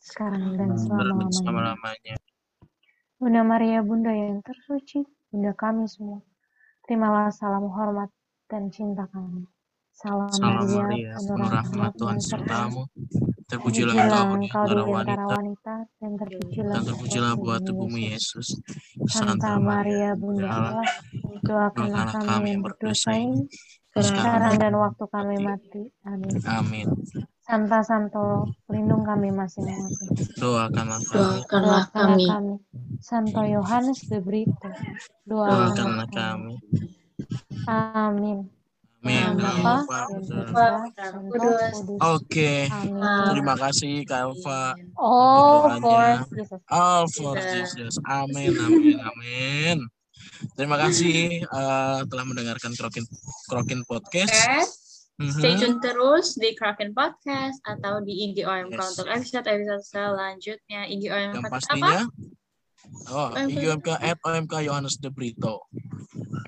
sekarang dan selama-lamanya. Bunda Maria, Bunda yang tersuci, Bunda kami semua, terimalah salam hormat dan cinta kami. Salam, Salam Maria, penuh rahmat Tuhan sertamu. Terpujilah engkau di antara wanita, dan terpujilah dan terpujilah buah tubuhmu, Yesus. Santa Maria, Bunda Allah, doakanlah kami yang berdosa ini, sekarang dan waktu kami mati. Amin. Amin. Santa Santo, pelindung kami masing-masing. Doakanlah kami, Doakanlah kami. kami. Santo Yohanes de Brito, doakanlah doakanlah kami. kami. Amin. Amin. Nama Dalam Bapa Bapa dan dan Putra Roh dan Roh Kudus. Kudus. Oke, terima kasih Kak Elva. All for Jesus. All for Kita. Jesus. Amin, amin, amin. Terima kasih eh, telah mendengarkan Krokin Krokin Podcast. Stay tune terus di Kraken Podcast atau di IGOMK Yes. untuk episode-episode selanjutnya. IGOMK Yang apa? pastinya Oh, OMK. IGMK at OMK Yohanes de Brito.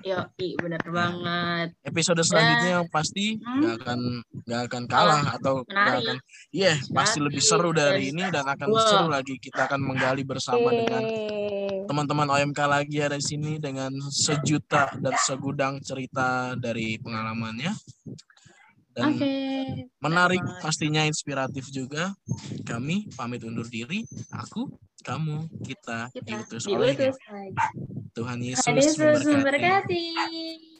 Yo, i, bener banget. Episode selanjutnya yang pasti Hmm. nggak akan nggak akan kalah atau nggak akan iya pasti lebih seru dari ini dan akan Wah. seru lagi kita akan menggali bersama dengan Yeay. teman-teman OMK lagi ada di sini dengan sejuta dan segudang cerita dari pengalamannya dan Oke. menarik pastinya inspiratif juga kami pamit undur diri aku kamu kita, Kita diutus oleh diutus lagi. Tuhan Yesus Ada Yesus memberkati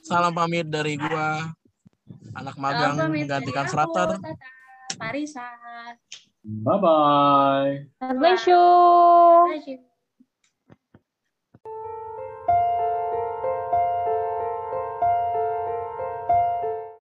salam pamit dari gua anak magang menggantikan frater Parisa. Bye-bye. God bless you. Bye.